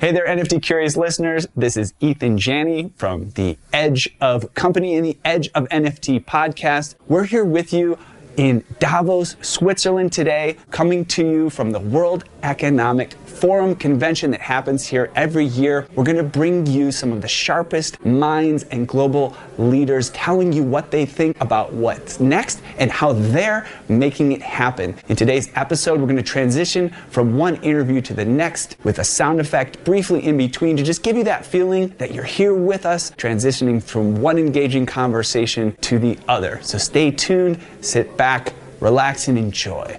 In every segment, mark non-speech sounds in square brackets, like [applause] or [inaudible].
Hey there, NFT curious listeners. This is Ethan Janney from the Edge of Company and the Edge of NFT podcast. We're here with you in Davos, Switzerland today, coming to you from the World Economic Forum convention that happens here every year. We're going to bring you some of the sharpest minds and global leaders telling you what they think about what's next and how they're making it happen. In today's episode, we're going to transition from one interview to the next with a sound effect briefly in between to just give you that feeling that you're here with us, transitioning from one engaging conversation to the other. So stay tuned, sit back, relax, and enjoy.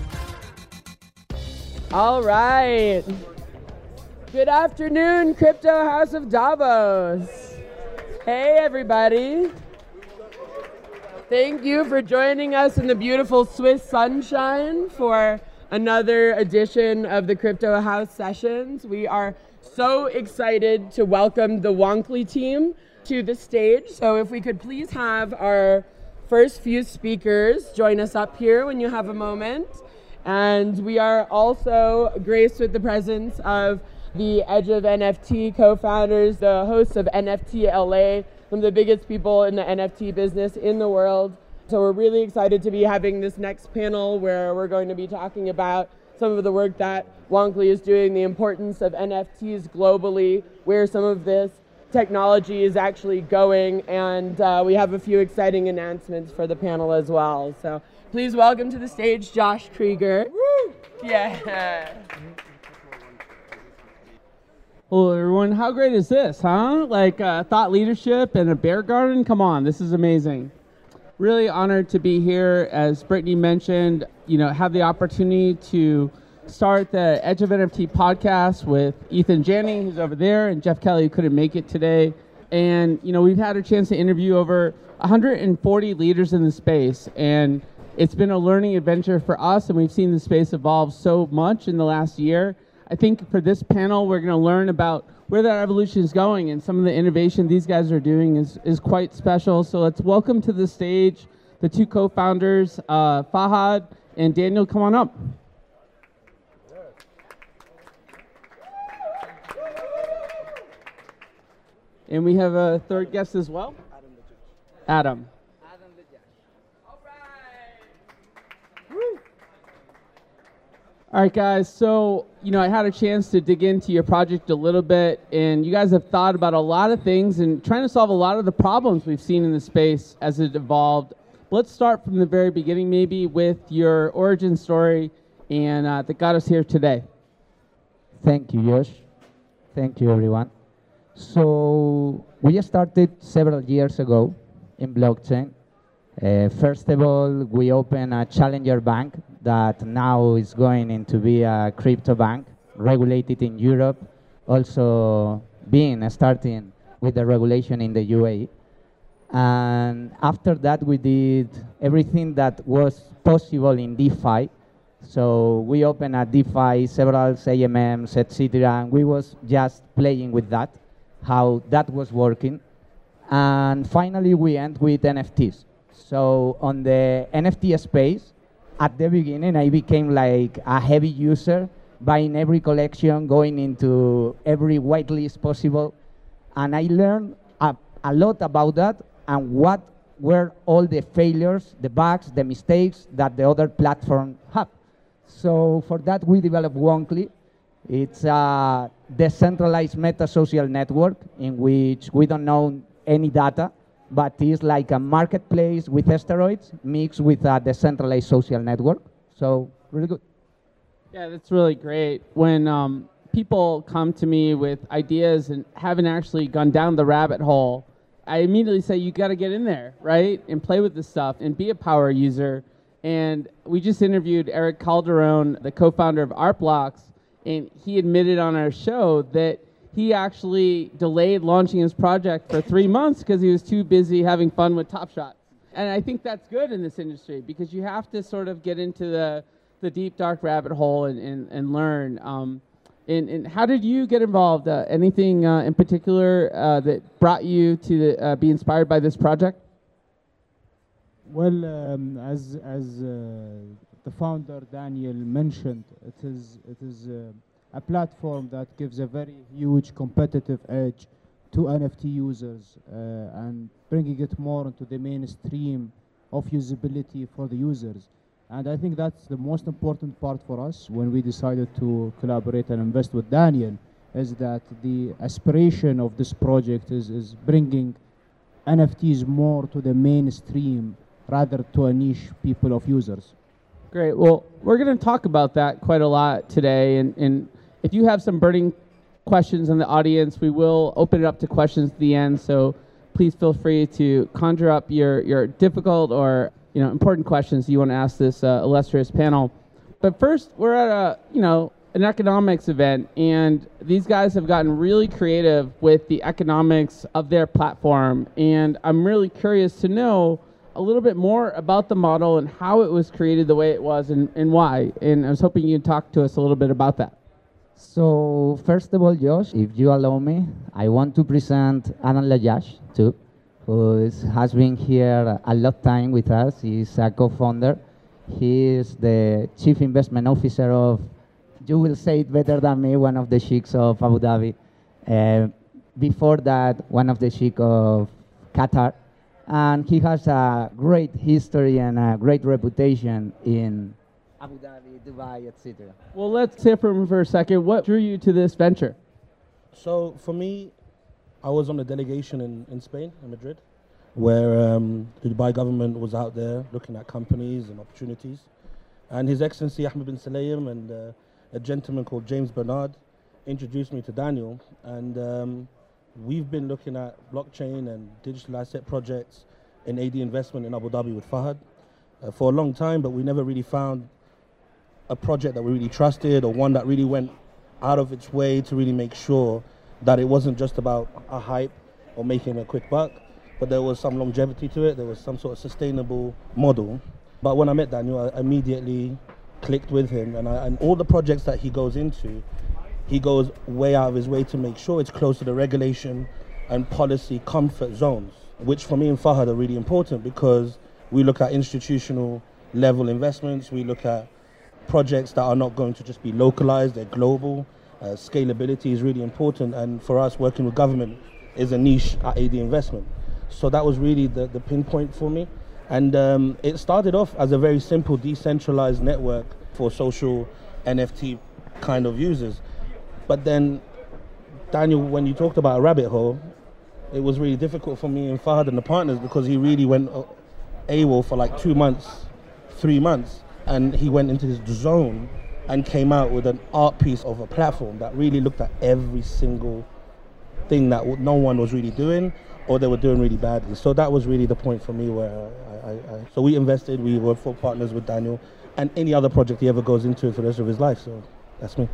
All right. Good afternoon, Crypto House of Davos. Hey, everybody. Thank you for joining us in the beautiful Swiss sunshine for another edition of the Crypto House sessions. We are so excited to welcome the Wonkly team to the stage. So, if we could please have our first few speakers join us up here when you have a moment. And we are also graced with the presence of the Edge of NFT co founders, the hosts of NFT LA, some of the biggest people in the NFT business in the world. So we're really excited to be having this next panel where we're going to be talking about some of the work that Wonkly is doing, the importance of NFTs globally, where some of this technology is actually going, and uh, we have a few exciting announcements for the panel as well. So Please welcome to the stage Josh Krieger. Woo! Yeah. Hello, everyone. How great is this, huh? Like uh, thought leadership and a bear garden? Come on, this is amazing. Really honored to be here. As Brittany mentioned, you know, have the opportunity to start the Edge of NFT podcast with Ethan Janney, who's over there, and Jeff Kelly, who couldn't make it today. And, you know, we've had a chance to interview over 140 leaders in the space. And it's been a learning adventure for us, and we've seen the space evolve so much in the last year. I think for this panel, we're going to learn about where that evolution is going, and some of the innovation these guys are doing is, is quite special. So let's welcome to the stage the two co founders, uh, Fahad and Daniel. Come on up. And we have a third guest as well. Adam. All right, guys. So, you know, I had a chance to dig into your project a little bit, and you guys have thought about a lot of things and trying to solve a lot of the problems we've seen in the space as it evolved. But Let's start from the very beginning, maybe with your origin story and uh, that got us here today. Thank you, Josh. Thank you, everyone. So, we just started several years ago in blockchain. Uh, first of all, we opened a challenger bank that now is going into be a crypto bank regulated in Europe, also being starting with the regulation in the UAE. And after that, we did everything that was possible in DeFi. So we opened a DeFi, several AMMs, etc. And we was just playing with that, how that was working. And finally, we end with NFTs. So on the NFT space, at the beginning, I became like a heavy user, buying every collection, going into every whitelist possible. And I learned a, a lot about that and what were all the failures, the bugs, the mistakes that the other platform have. So for that, we developed Wonkly. It's a decentralized meta social network in which we don't know any data but it's like a marketplace with asteroids mixed with a decentralized social network. So really good. Yeah, that's really great. When um, people come to me with ideas and haven't actually gone down the rabbit hole, I immediately say you got to get in there, right, and play with this stuff and be a power user. And we just interviewed Erick Calderon, the co-founder of ArtBlocks, and he admitted on our show that he actually delayed launching his project for three months because he was too busy having fun with Top Shot. And I think that's good in this industry because you have to sort of get into the, the deep, dark rabbit hole and, and, and learn. Um, and, and how did you get involved? Uh, anything uh, in particular uh, that brought you to the, uh, be inspired by this project? Well, um, as as uh, the founder Daniel mentioned, it is it is uh, a platform that gives a very huge competitive edge to NFT users uh, and bringing it more into the mainstream of usability for the users. And I think that's the most important part for us when we decided to collaborate and invest with Daniel is that the aspiration of this project is, is bringing NFTs more to the mainstream rather to a niche people of users. Great. Well, we're going to talk about that quite a lot today. And, and if you have some burning questions in the audience, we will open it up to questions at the end. So please feel free to conjure up your, your difficult or you know important questions you want to ask this uh, illustrious panel. But first, we're at a you know an economics event, and these guys have gotten really creative with the economics of their platform. And I'm really curious to know a little bit more about the model and how it was created the way it was and, and why. And I was hoping you'd talk to us a little bit about that. So, first of all, Josh, if you allow me, I want to present Adam Lajash too, who is, has been here a lot time with us. He's a co-founder. He is the chief investment officer of, you will say it better than me, one of the sheikhs of Abu Dhabi. Uh, before that, one of the sheikh of Qatar. And he has a great history and a great reputation in Abu Dhabi, Dubai, etc. Well, let's hear from him for a second. What drew you to this venture? So for me, I was on a delegation in, in Spain, in Madrid, where um, the Dubai government was out there looking at companies and opportunities. And His Excellency Ahmed bin Sulayem and uh, a gentleman called James Bernard introduced me to Daniel. And um, we've been looking at blockchain and digital asset projects in AD investment in Abu Dhabi with Fahad uh, for a long time, but we never really found a project that we really trusted or one that really went out of its way to really make sure that it wasn't just about a hype or making a quick buck, but there was some longevity to it. There was some sort of sustainable model. But when I met Daniel, I immediately clicked with him, and, I, and all the projects that he goes into, he goes way out of his way to make sure it's close to the regulation and policy comfort zones, which for me and Fahad are really important because we look at institutional level investments, we look at projects that are not going to just be localized, they're global. Uh, scalability is really important, and for us, working with government is a niche at AD investment. So that was really the, the pinpoint for me. And um, it started off as a very simple decentralized network for social NFT kind of users. But then, Daniel, when you talked about a rabbit hole, it was really difficult for me and Fahad and the partners because he really went uh, AWOL for like two months, three months, and he went into his zone and came out with an art piece of a platform that really looked at every single thing that no one was really doing or they were doing really badly. So that was really the point for me where I, I, I so we invested, we were full partners with Daniel and any other project he ever goes into for the rest of his life. So that's me.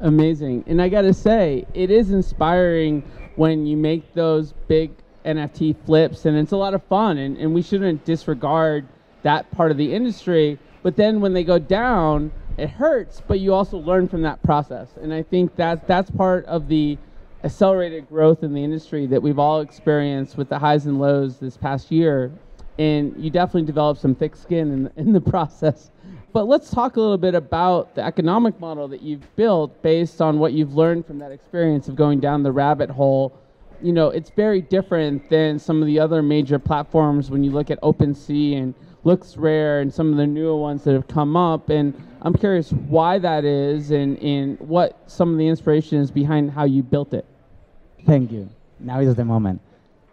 Amazing. And I got to say, it is inspiring when you make those big NFT flips, and it's a lot of fun, and, and we shouldn't disregard that part of the industry. But then when they go down, it hurts, but you also learn from that process. And I think that that's part of the accelerated growth in the industry that we've all experienced with the highs and lows this past year. And you definitely develop some thick skin in, in the [laughs] process. But let's talk a little bit about the economic model that you've built based on what you've learned from that experience of going down the rabbit hole. You know, it's very different than some of the other major platforms when you look at OpenSea and LooksRare and some of the newer ones that have come up. And I'm curious why that is and, and what some of the inspiration is behind how you built it. Thank you. Now is the moment.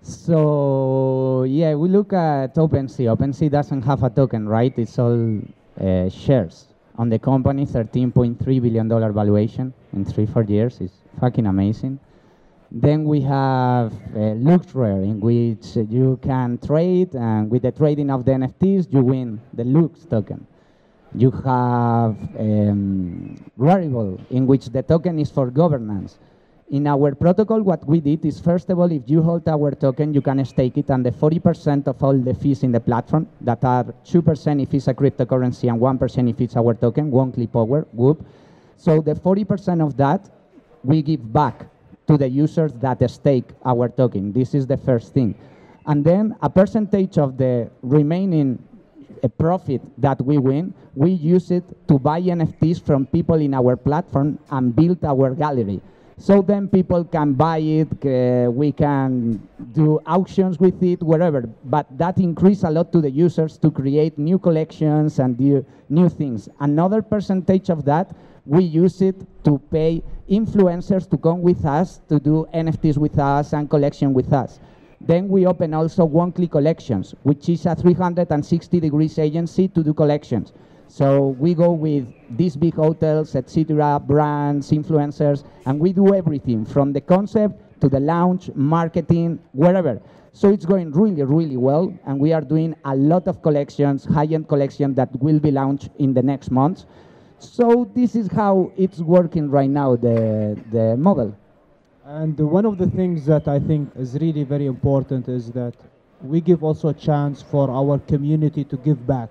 So, yeah, we look at OpenSea. OpenSea doesn't have a token, right? It's all uh, shares on the company, $13.3 billion valuation in three, four years. It's fucking amazing. Then we have uh, LooksRare, in which you can trade, and with the trading of the NFTs, you win the LOOKS token. You have um, Rarible, in which the token is for governance. In our protocol, what we did is first of all, if you hold our token, you can stake it, and the 40% of all the fees in the platform that are 2% if it's a cryptocurrency and 1% if it's our token, Wonkly Power, Whoop. So the 40% of that we give back to the users that stake our token. This is the first thing. And then a percentage of the remaining uh, profit that we win, we use it to buy NFTs from people in our platform and build our gallery. So then people can buy it, uh, we can do auctions with it, wherever. But that increase a lot to the users to create new collections and new, new things. Another percentage of that, we use it to pay influencers to come with us to do NFTs with us and collection with us. Then we open also Wonkly Collections, which is a 360 degrees agency to do collections. So we go with these big hotels, etc., brands, influencers, and we do everything from the concept to the launch, marketing, wherever. So it's going really, really well, and we are doing a lot of collections, high-end collections that will be launched in the next months. So this is how it's working right now, the, the model. And one of the things that I think is really very important is that we give also a chance for our community to give back.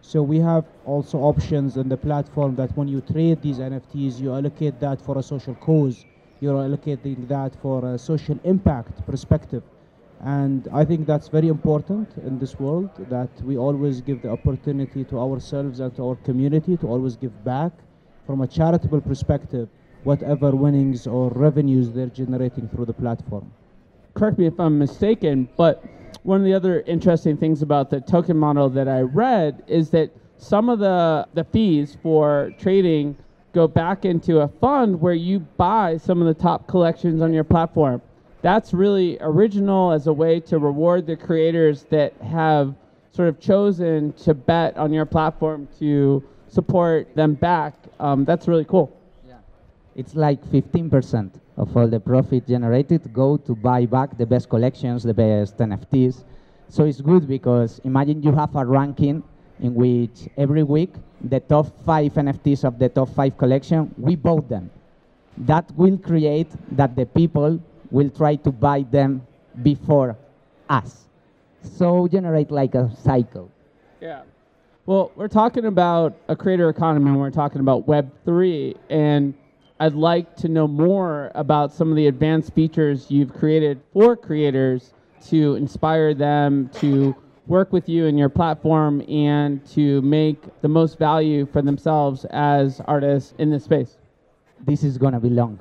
So we have also options in the platform that when you trade these NFTs, you allocate that for a social cause. You're allocating that for a social impact perspective. And I think that's very important in this world that we always give the opportunity to ourselves and to our community to always give back from a charitable perspective whatever winnings or revenues they're generating through the platform. Correct me if I'm mistaken, but one of the other interesting things about the token model that I read is that some of the, the fees for trading go back into a fund where you buy some of the top collections on your platform. That's really original as a way to reward the creators that have sort of chosen to bet on your platform to support them back. Um, that's really cool. Yeah. It's like 15% of all the profit generated go to buy back the best collections, the best NFTs. So it's good because imagine you have a ranking in which every week the top five NFTs of the top five collection, we vote them. That will create that the people will try to buy them before us. So generate like a cycle. Yeah. Well, we're talking about a creator economy and we're talking about Web3 and I'd like to know more about some of the advanced features you've created for creators to inspire them to work with you and your platform and to make the most value for themselves as artists in this space. This is going to be long.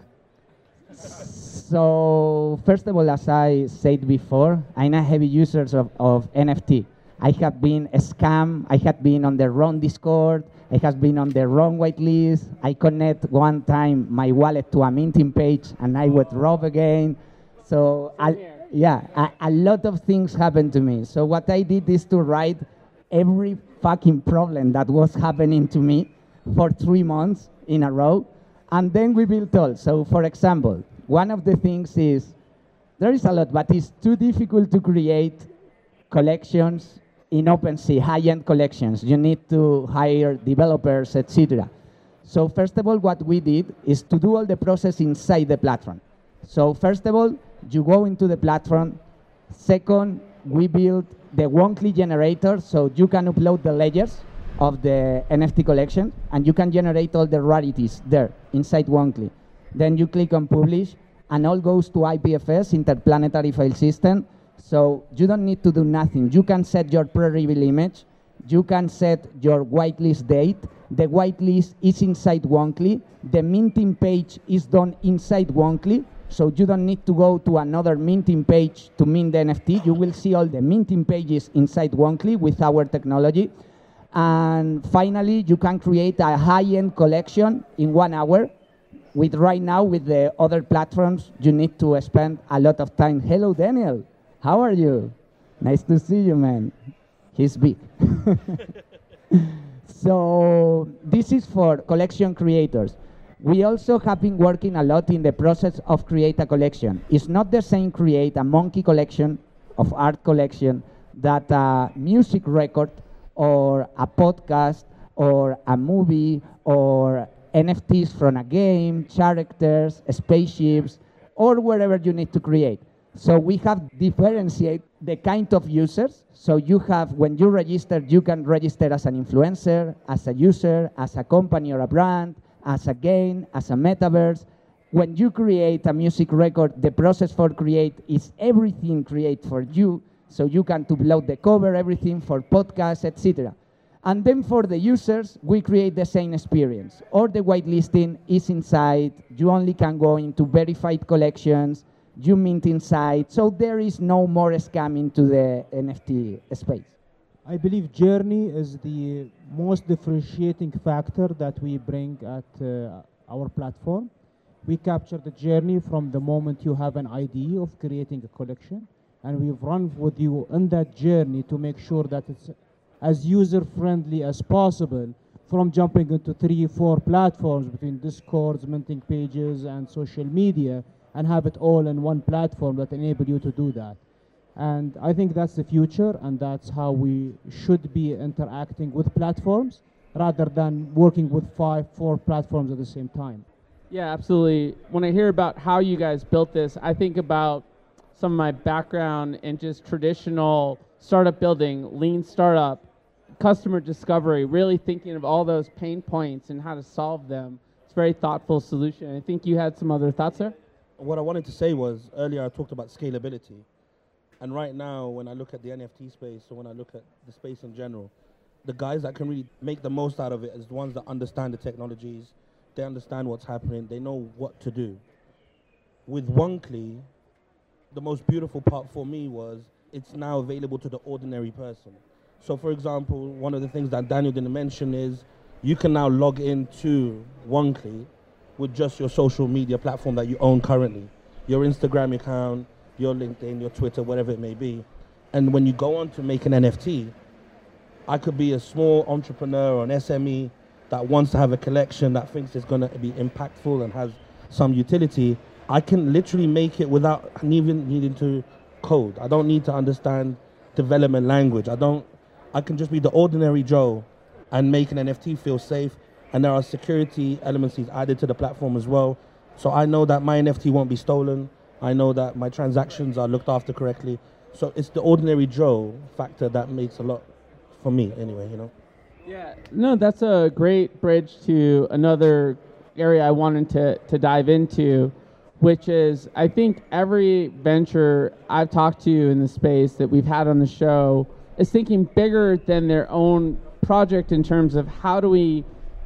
So, first of all, as I said before, I'm a heavy user of, of NFT. I have been scammed, I have been on the wrong Discord, I have been on the wrong whitelist. I connect one time my wallet to a minting page and I was robbed again. So I, yeah, a, a, lot of things happened to me. So what I did is to write every fucking problem that was happening to me for three months in a row. And then we built all. So for example, one of the things is there is a lot, but it's too difficult to create collections in OpenSea, high-end collections. You need to hire developers, etc. So first of all, what we did is to do all the process inside the platform. So first of all, you go into the platform. Second, we built the Wonkly generator, so you can upload the ledgers of the NFT collection, and you can generate all the rarities there inside Wonkly. Then you click on publish, and all goes to IPFS, Interplanetary File System, so you don't need to do nothing. You can set your pre-reveal image. You can set your whitelist date. The whitelist is inside Wonkly. The minting page is done inside Wonkly. So you don't need to go to another minting page to mint the NFT. You will see all the minting pages inside Wonkly with our technology. And finally, you can create a high-end collection in one hour. With right now, with the other platforms, you need to spend a lot of time. Hello, Daniel. How are you? Nice to see you, man. He's big. [laughs] so this is for collection creators. We also have been working a lot in the process of create a collection. It's not the same create a monkey collection of art collection that a music record or a podcast or a movie or NFTs from a game, characters, spaceships, or wherever you need to create. So we have differentiate the kind of users. So you have, when you register, you can register as an influencer, as a user, as a company or a brand, as a game, as a metaverse. When you create a music record, the process for create is everything create for you. So you can upload the cover, everything for podcasts, etc. And then for the users, we create the same experience. Or the whitelisting is inside. You only can go into verified collections. You mint inside. So there is no more scamming to the NFT space. I believe journey is the most differentiating factor that we bring at uh, our platform. We capture the journey from the moment you have an idea of creating a collection, and we've run with you in that journey to make sure that it's as user friendly as possible from jumping into three, four platforms between Discords, minting pages, and social media, and have it all in one platform that enable you to do that. And I think that's the future, and that's how we should be interacting with platforms rather than working with five, four platforms at the same time. Yeah, absolutely. When I hear about how you guys built this, I think about some of my background in just traditional startup building, lean startup, customer discovery, really thinking of all those pain points and how to solve them. It's a very thoughtful solution. I think you had some other thoughts there? What I wanted to say was earlier I talked about scalability. And right now, when I look at the NFT space, or when I look at the space in general, the guys that can really make the most out of it is the ones that understand the technologies, they understand what's happening, they know what to do. With Wonkly, the most beautiful part for me was it's now available to the ordinary person. So, for example, one of the things that Daniel didn't mention is you can now log into Wonkly with just your social media platform that you own currently, your Instagram account, your LinkedIn, your Twitter, whatever it may be. And when you go on to make an NFT, I could be a small entrepreneur or an SME that wants to have a collection that thinks it's going to be impactful and has some utility. I can literally make it without even needing to code. I don't need to understand development language. I don't I can just be the ordinary Joe and make an NFT feel safe. And there are security elements he's added to the platform as well. So I know that my NFT won't be stolen. I know that my transactions are looked after correctly. So it's the ordinary Joe factor that makes a lot for me, anyway, you know? Yeah, no, that's a great bridge to another area I wanted to, to dive into, which is I think every venture I've talked to in the space that we've had on the show is thinking bigger than their own project in terms of how do we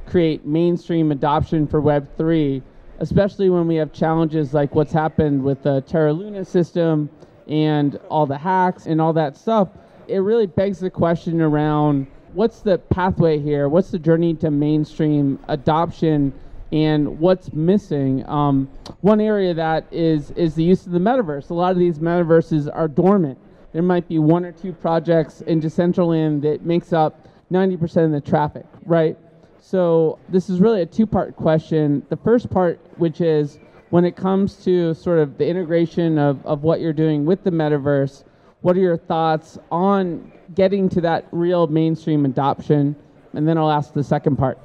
create mainstream adoption for Web3, especially when we have challenges like what's happened with the Terra Luna system and all the hacks and all that stuff. It really begs the question around what's the pathway here? What's the journey to mainstream adoption? And what's missing? Um, one area that is is the use of the metaverse. A lot of these metaverses are dormant there might be one or two projects in Decentraland that makes up 90% of the traffic, right? So this is really a two-part question. The first part, which is when it comes to sort of the integration of, of what you're doing with the metaverse, what are your thoughts on getting to that real mainstream adoption? And then I'll ask the second part.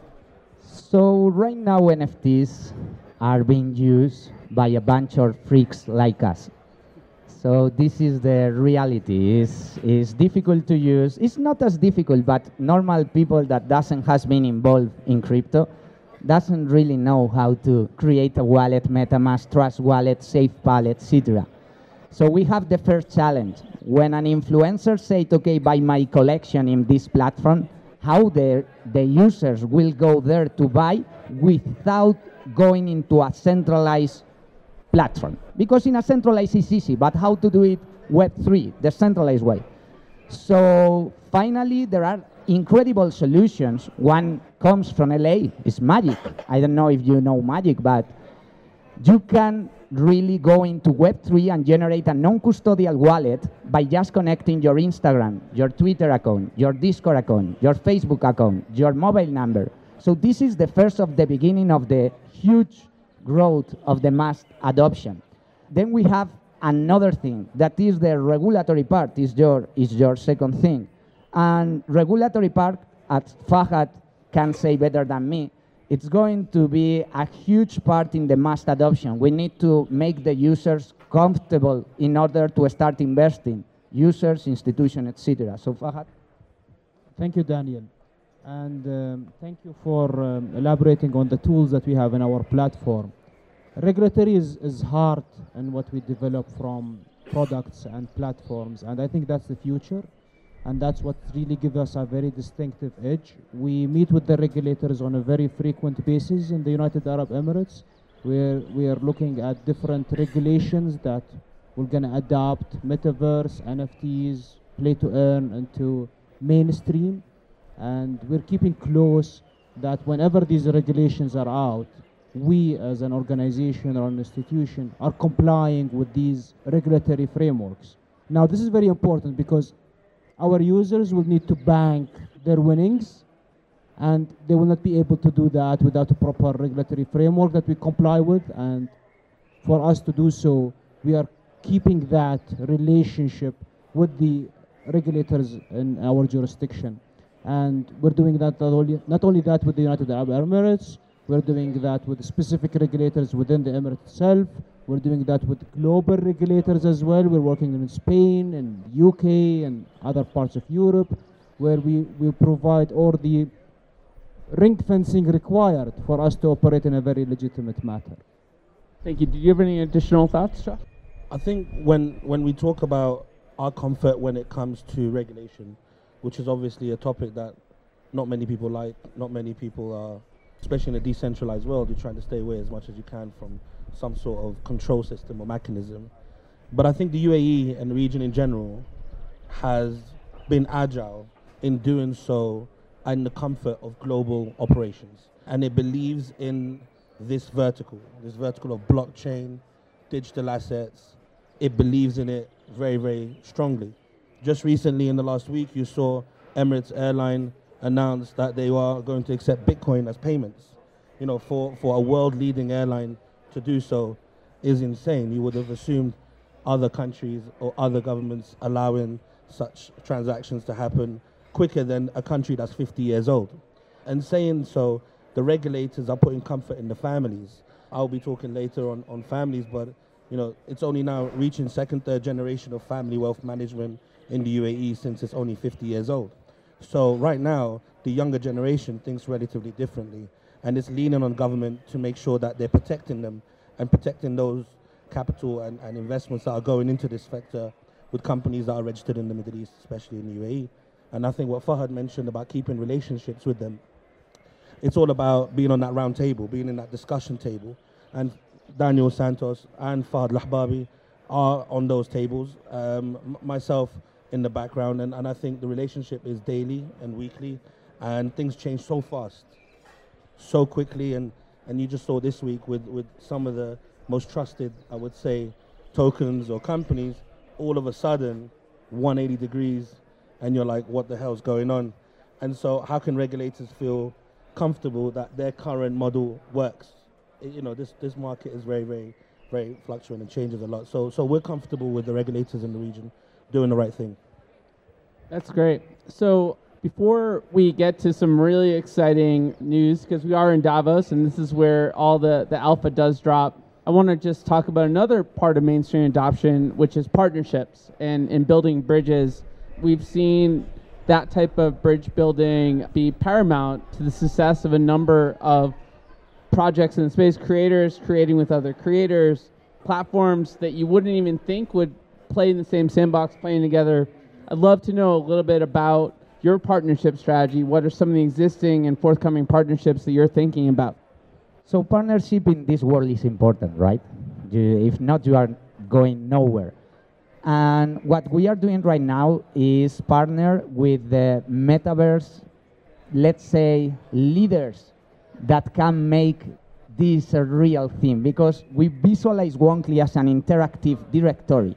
So right now NFTs are being used by a bunch of freaks like us. So this is the reality. It's, it's difficult to use. It's not as difficult, but normal people that doesn't has been involved in crypto doesn't really know how to create a wallet, MetaMask, Trust Wallet, Safe Wallet, etc. So we have the first challenge. When an influencer says, okay, buy my collection in this platform, how the, the users will go there to buy without going into a centralized platform. Because in a centralized it's easy, but how to do it Web3, the centralized way. So finally, there are incredible solutions. One comes from LA, it's Magic. I don't know if you know Magic, but you can really go into Web3 and generate a non-custodial wallet by just connecting your Instagram, your Twitter account, your Discord account, your Facebook account, your mobile number. So this is the first of the beginning of the huge growth of the mass adoption. Then we have another thing that is the regulatory part is your is your second thing, and regulatory part, as Fahad can say better than me, it's going to be a huge part in the mass adoption. We need to make the users comfortable in order to start investing, users, institutions, etc. So Fahad? Thank you, Daniel. And um, thank you for um, elaborating on the tools that we have in our platform. Regulatory is, is hard in what we develop from products and platforms, and I think that's the future and that's what really gives us a very distinctive edge. We meet with the regulators on a very frequent basis in the United Arab Emirates, where we are looking at different regulations that we're going to adopt metaverse, NFTs, play to earn into mainstream, and we're keeping close that whenever these regulations are out, we as an organization or an institution are complying with these regulatory frameworks. Now, this is very important because our users will need to bank their winnings and they will not be able to do that without a proper regulatory framework that we comply with and for us to do so we are keeping that relationship with the regulators in our jurisdiction and we're doing that not only, not only that with the United Arab Emirates we're doing that with specific regulators within the Emirate itself we're doing that with global regulators as well. We're working in Spain and UK and other parts of Europe where we, we provide all the ring fencing required for us to operate in a very legitimate matter. Thank you. Do you have any additional thoughts, Josh? I think when when we talk about our comfort when it comes to regulation, which is obviously a topic that not many people like, not many people are, especially in a decentralized world, you're trying to stay away as much as you can from some sort of control system or mechanism. But I think the UAE and the region in general has been agile in doing so in the comfort of global operations. And it believes in this vertical, this vertical of blockchain, digital assets. It believes in it very, very strongly. Just recently, in the last week, you saw Emirates Airline announce that they are going to accept Bitcoin as payments. You know, for, for a world leading airline to do so is insane. You would have assumed other countries or other governments allowing such transactions to happen quicker than a country that's 50 years old. And saying so, the regulators are putting comfort in the families. I'll be talking later on, on families, but you know, it's only now reaching second, third generation of family wealth management in the UAE since it's only 50 years old. So right now, the younger generation thinks relatively differently and it's leaning on government to make sure that they're protecting them and protecting those capital and, and investments that are going into this sector with companies that are registered in the Middle East, especially in the UAE. And I think what Fahad mentioned about keeping relationships with them, it's all about being on that round table, being in that discussion table. And Daniel Santos and Fahad Lahbabi are on those tables. Um, myself in the background, and, and I think the relationship is daily and weekly, and things change so fast so quickly, and, and you just saw this week with, with some of the most trusted, I would say, tokens or companies, all of a sudden, 180 degrees, and you're like, what the hell's going on? And so, how can regulators feel comfortable that their current model works? You know, this, this market is very, very, very fluctuating and changes a lot. So, so we're comfortable with the regulators in the region doing the right thing. That's great. So, before we get to some really exciting news, because we are in Davos and this is where all the, the alpha does drop, I want to just talk about another part of mainstream adoption, which is partnerships and, and building bridges. We've seen that type of bridge building be paramount to the success of a number of projects in the space, creators creating with other creators, platforms that you wouldn't even think would play in the same sandbox playing together. I'd love to know a little bit about your partnership strategy. What are some of the existing and forthcoming partnerships that you're thinking about? So partnership in this world is important, right? You, if not, you are going nowhere. And what we are doing right now is partner with the metaverse, let's say, leaders that can make this a real thing because we visualize Wonkly as an interactive directory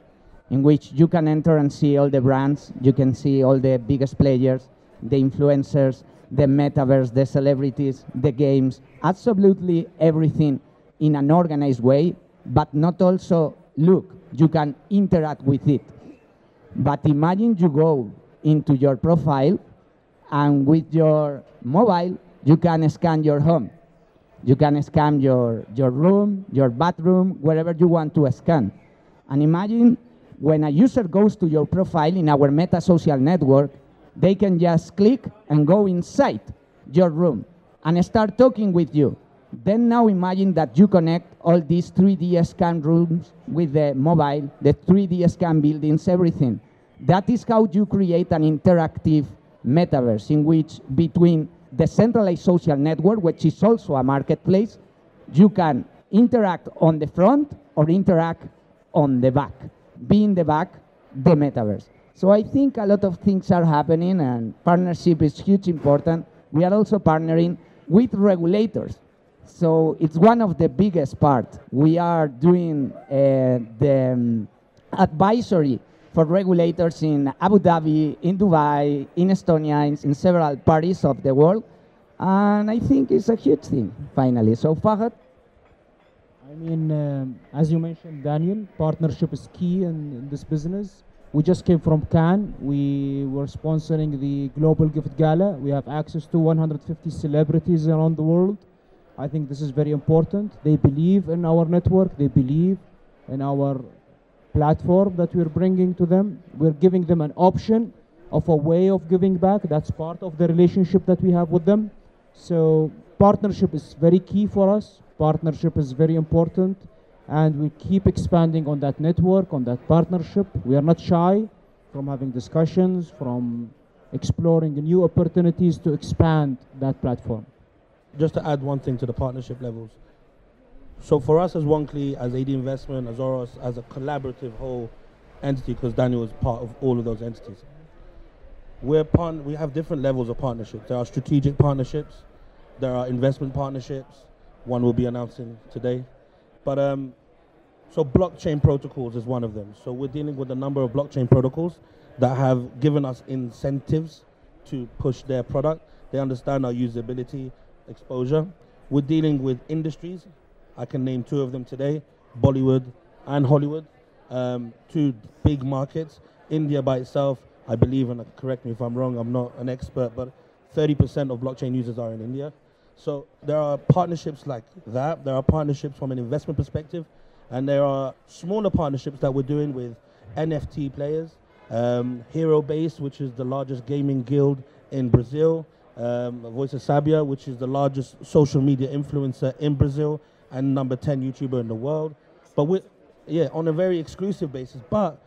in which you can enter and see all the brands, you can see all the biggest players, the influencers, the metaverse, the celebrities, the games, absolutely everything in an organized way, but not also look, you can interact with it. But imagine you go into your profile and with your mobile, you can scan your home. You can scan your, your room, your bathroom, wherever you want to scan. And imagine when a user goes to your profile in our Meta social network, they can just click and go inside your room and start talking with you. Then now imagine that you connect all these 3D scan rooms with the mobile, the 3D scan buildings, everything. That is how you create an interactive metaverse in which between the centralized social network, which is also a marketplace, you can interact on the front or interact on the back. Be in the back, the metaverse. So I think a lot of things are happening and partnership is huge important. We are also partnering with regulators. So it's one of the biggest part. We are doing uh, the um, advisory for regulators in Abu Dhabi, in Dubai, in Estonia, in, in several parties of the world. And I think it's a huge thing, finally. So Fahad? I mean, um, as you mentioned, Daniel, partnership is key in, in this business. We just came from Cannes. We were sponsoring the Global Gift Gala. We have access to 150 celebrities around the world. I think this is very important. They believe in our network. They believe in our platform that we're bringing to them. We're giving them an option of a way of giving back. That's part of the relationship that we have with them. So partnership is very key for us. Partnership is very important and we keep expanding on that network, on that partnership. We are not shy from having discussions, from exploring new opportunities to expand that platform. Just to add one thing to the partnership levels. So for us as Wonkly, as AD Investment, as Oros, as a collaborative whole entity, because Daniel is part of all of those entities, we're part- we have different levels of partnerships. There are strategic partnerships, there are investment partnerships. One will be announcing today. But um, so blockchain protocols is one of them. So we're dealing with a number of blockchain protocols that have given us incentives to push their product. They understand our usability, exposure. We're dealing with industries. I can name two of them today Bollywood and Hollywood. Um, two big markets. India by itself, I believe, and correct me if I'm wrong, I'm not an expert, but 30% of blockchain users are in India. So there are partnerships like that. There are partnerships from an investment perspective, and there are smaller partnerships that we're doing with NFT players. Um, Hero Base, which is the largest gaming guild in Brazil. Um, Você Sabia, which is the largest social media influencer in Brazil and number 10 YouTuber in the world. But we yeah, on a very exclusive basis. But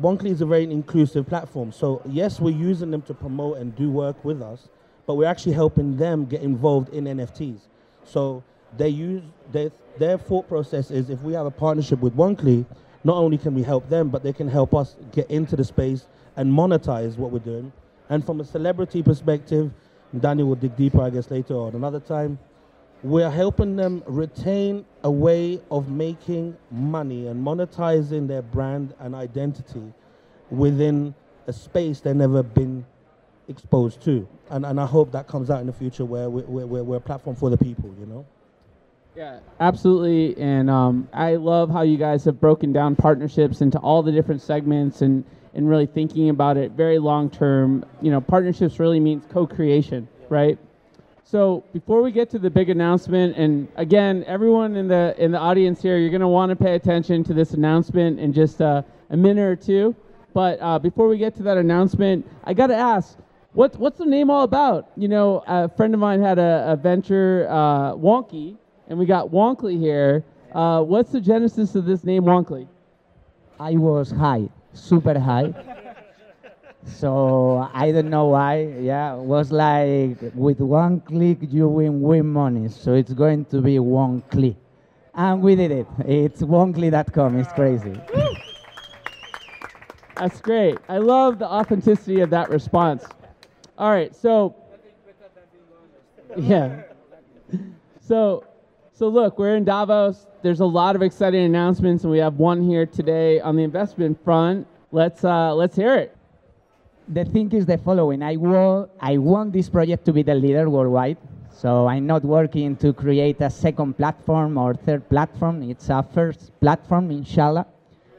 Wonkly is a very inclusive platform. So yes, we're using them to promote and do work with us, but we're actually helping them get involved in NFTs. So they use their, their thought process is if we have a partnership with Wonkly, not only can we help them, but they can help us get into the space and monetize what we're doing. And from a celebrity perspective, Daniel will dig deeper, I guess, later on another time. We're helping them retain a way of making money and monetizing their brand and identity within a space they've never been exposed to. And, and I hope that comes out in the future where we're, we're, we're a platform for the people, you know? Yeah, absolutely. And um, I love how you guys have broken down partnerships into all the different segments and, and really thinking about it very long term. You know, partnerships really means co creation, right? So before we get to the big announcement, and again, everyone in the in the audience here, you're going to want to pay attention to this announcement in just uh, a minute or two. But uh, before we get to that announcement, I got to ask, what what's the name all about? You know, a friend of mine had a, a venture, uh, Wonky, and we got Wonkly here. Uh, what's the genesis of this name, Wonkly? I was high, super high. So I don't know why. Yeah, it was like with one click you win win money. So it's going to be one click, and we did it. It's wonkly.com. It's crazy. That's great. I love the authenticity of that response. All right, so [laughs] yeah. So so look, we're in Davos. There's a lot of exciting announcements, and we have one here today on the investment front. Let's uh, let's hear it the thing is the following. I want, I want this project to be the leader worldwide. So I'm not working to create a second platform or third platform. It's a first platform, inshallah,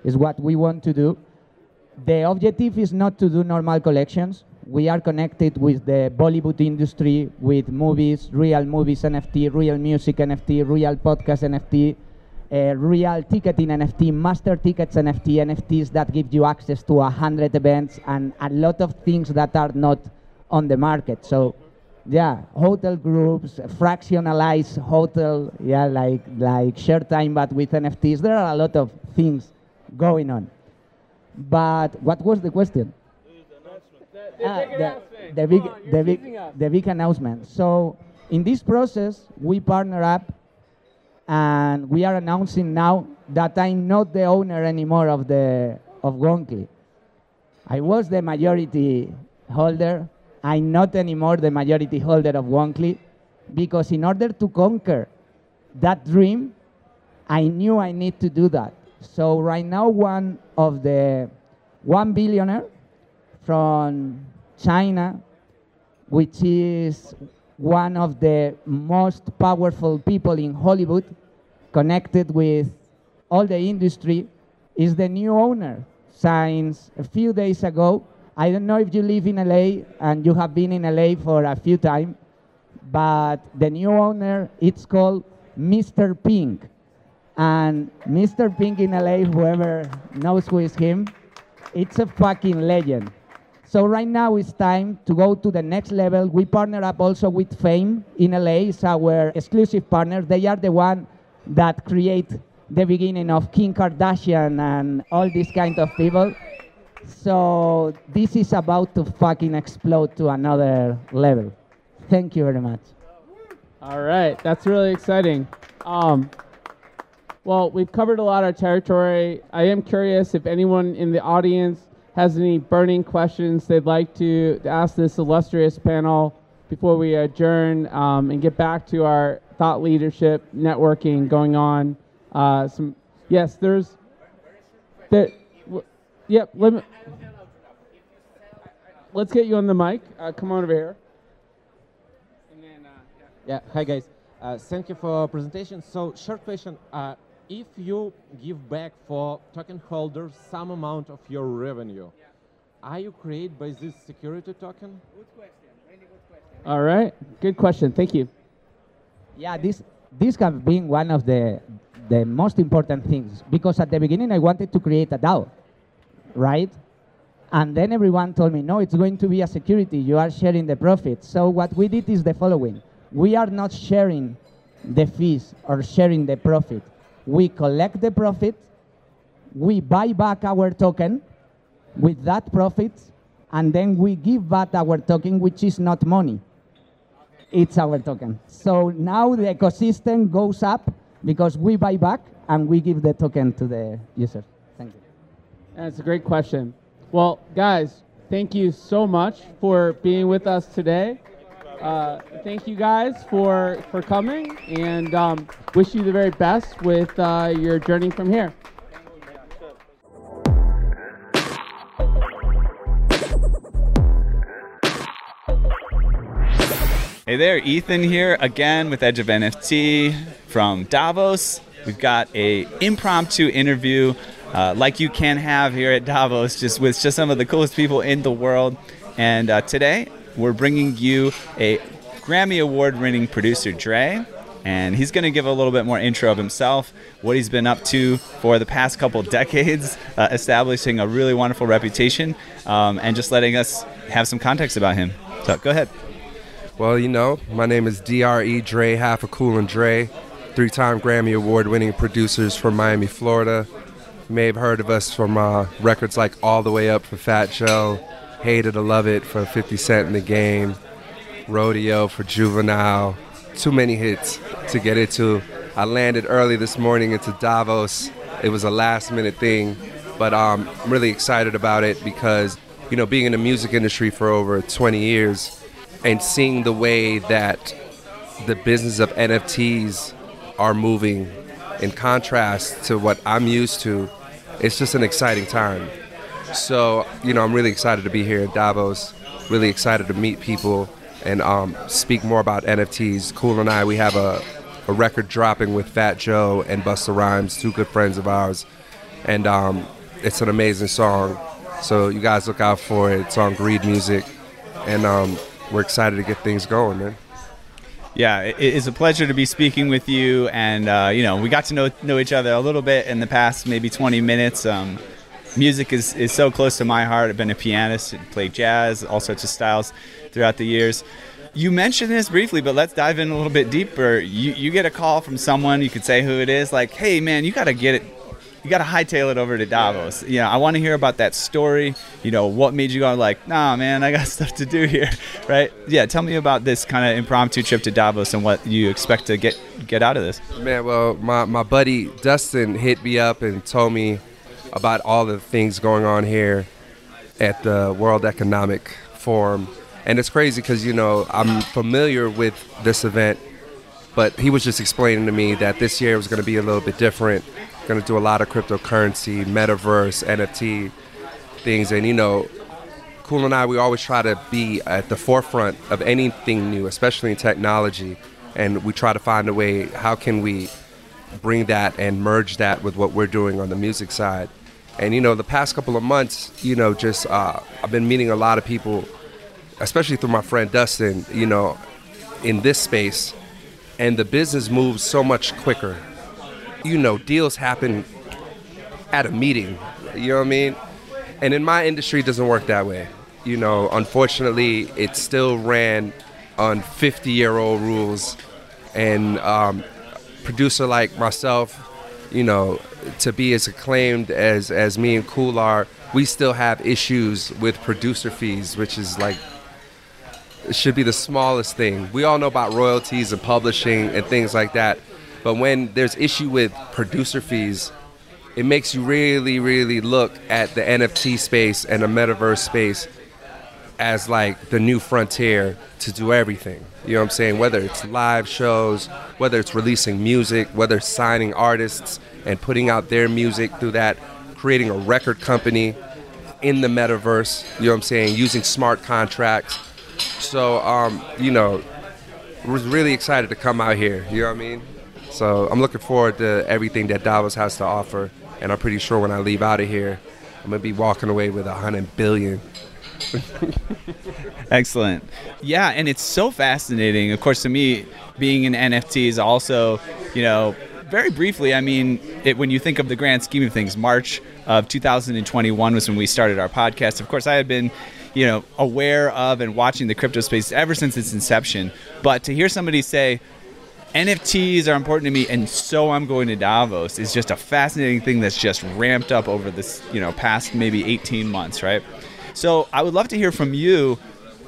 is what we want to do. The objective is not to do normal collections. We are connected with the Bollywood industry, with movies, real movies NFT, real music NFT, real podcast NFT, uh, real ticketing NFT, master tickets NFT, NFTs that give you access to a hundred events and a lot of things that are not on the market. So, yeah, hotel groups, fractionalized hotel, yeah, like like share time, but with NFTs. There are a lot of things going on. But what was the question? Ah, the, the big, the big, the big announcement. So in this process, we partner up, and we are announcing now that I'm not the owner anymore of the of Wonkly. I was the majority holder. I'm not anymore the majority holder of Wonkly, because in order to conquer that dream, I knew I need to do that. So right now, one of the one billionaire from China, which is one of the most powerful people in Hollywood, connected with all the industry, is the new owner. Since a few days ago, I don't know if you live in LA and you have been in LA for a few times, but the new owner, it's called Mr. Pink. And Mr. Pink in LA, whoever knows who is him, it's a fucking legend. So right now it's time to go to the next level. We partner up also with Fame in LA. It's our exclusive partner. They are the one that create the beginning of Kim Kardashian and all these kind of people. So this is about to fucking explode to another level. Thank you very much. All right, that's really exciting. Um, well, we've covered a lot of territory. I am curious if anyone in the audience has any burning questions they'd like to ask this illustrious panel before we adjourn um, and get back to our thought leadership networking going on. Uh, some yes, there's there. w- Yep. Let me, let's get you on the mic. Uh, come on over here. Then, uh, yeah. Yeah, hi guys. Uh, thank you for presentation. So, short question: uh, If you give back for token holders some amount of your revenue, are you created by this security token? good question. All right. Good question. Thank you. Yeah, this this has been one of the the most important things because at the beginning I wanted to create a DAO, right? And then everyone told me, no, it's going to be a security. You are sharing the profit. So what we did is the following: we are not sharing the fees or sharing the profit. We collect the profit, we buy back our token with that profit, and then we give back our token, which is not money it's our token. So now the ecosystem goes up because we buy back and we give the token to the user. Thank you. That's a great question. Well, guys, thank you so much for being with us today. Uh, thank you guys for for coming, and um, wish you the very best with uh, your journey from here. Hey there, Ethan here again with Edge of NFT from Davos. We've got a impromptu interview uh, like you can have here at Davos, just with just some of the coolest people in the world. And uh, today we're bringing you a Grammy Award-winning producer, Dre, and he's going to give a little bit more intro of himself, what he's been up to for the past couple decades, uh, establishing a really wonderful reputation, um, and just letting us have some context about him. So go ahead. Well, you know, my name is DRE Dre, half a cool and Dre, three time Grammy Award winning producers from Miami, Florida. You may have heard of us from uh, records like All the Way Up for Fat Joe, Hate It or Love It for 50 Cent in the Game, Rodeo for Juvenile. Too many hits to get into. I landed early this morning into Davos. It was a last minute thing, but um, I'm really excited about it because, you know, being in the music industry for over 20 years, and seeing the way that the business of NFTs are moving in contrast to what I'm used to, it's just an exciting time. So, you know, I'm really excited to be here at Davos, really excited to meet people and um, speak more about NFTs. Cool and I, we have a, a record dropping with Fat Joe and Busta Rhymes, two good friends of ours. And um, it's an amazing song. So you guys look out for it. It's on Greed Music and um, we're excited to get things going, man. Yeah, it is a pleasure to be speaking with you, and uh, you know we got to know know each other a little bit in the past maybe 20 minutes. Um, music is, is so close to my heart. I've been a pianist, and played jazz, all sorts of styles throughout the years. You mentioned this briefly, but let's dive in a little bit deeper. You, you get a call from someone, you could say who it is, like, hey man, you got to get it you got to hightail it over to Davos. Yeah, I want to hear about that story. You know, what made you go like, nah, man, I got [laughs] stuff to do here, [laughs] right? Yeah, tell me about this kind of impromptu trip to Davos and what you expect to get get out of this. Man, well, my my buddy Dustin hit me up and told me about all the things going on here at the World Economic Forum, and it's crazy because you know I'm familiar with this event, but he was just explaining to me that this year was going to be a little bit different going to do a lot of cryptocurrency, metaverse, NFT things. And, you know, Cool and I, we always try to be at the forefront of anything new, especially in technology. And we try to find a way, how can we bring that and merge that with what we're doing on the music side? And, you know, the past couple of months, you know, just uh, I've been meeting a lot of people, especially through my friend Dustin, you know, in this space. And the business moves so much quicker you know, deals happen at a meeting. You know what I mean? And in my industry, it doesn't work that way. You know, unfortunately, it still ran on 50 year old rules. And um, producer like myself, you know, to be as acclaimed as, as me and Cool are, we still have issues with producer fees, which is like, should be the smallest thing. We all know about royalties and publishing and things like that. But when there's issue with producer fees, it makes you really, really look at the NFT space and the metaverse space as like the new frontier to do everything. You know what I'm saying? Whether it's live shows, whether it's releasing music, whether it's signing artists and putting out their music through that, creating a record company in the metaverse, you know what I'm saying? Using smart contracts. So, um, you know, was really excited to come out here. You know what I mean? So I'm looking forward to everything that Davos has to offer, and I'm pretty sure when I leave out of here, I'm gonna be walking away with a hundred billion. [laughs] Excellent. Yeah, and it's so fascinating. Of course, to me, being in NFTs also, you know, very briefly, I mean, it, when you think of the grand scheme of things, March of 2021 was when we started our podcast. Of course, I had been, you know, aware of and watching the crypto space ever since its inception. But to hear somebody say, NFTs are important to me, and so I'm going to Davos is just a fascinating thing that's just ramped up over this, you know, past maybe 18 months, right? So I would love to hear from you.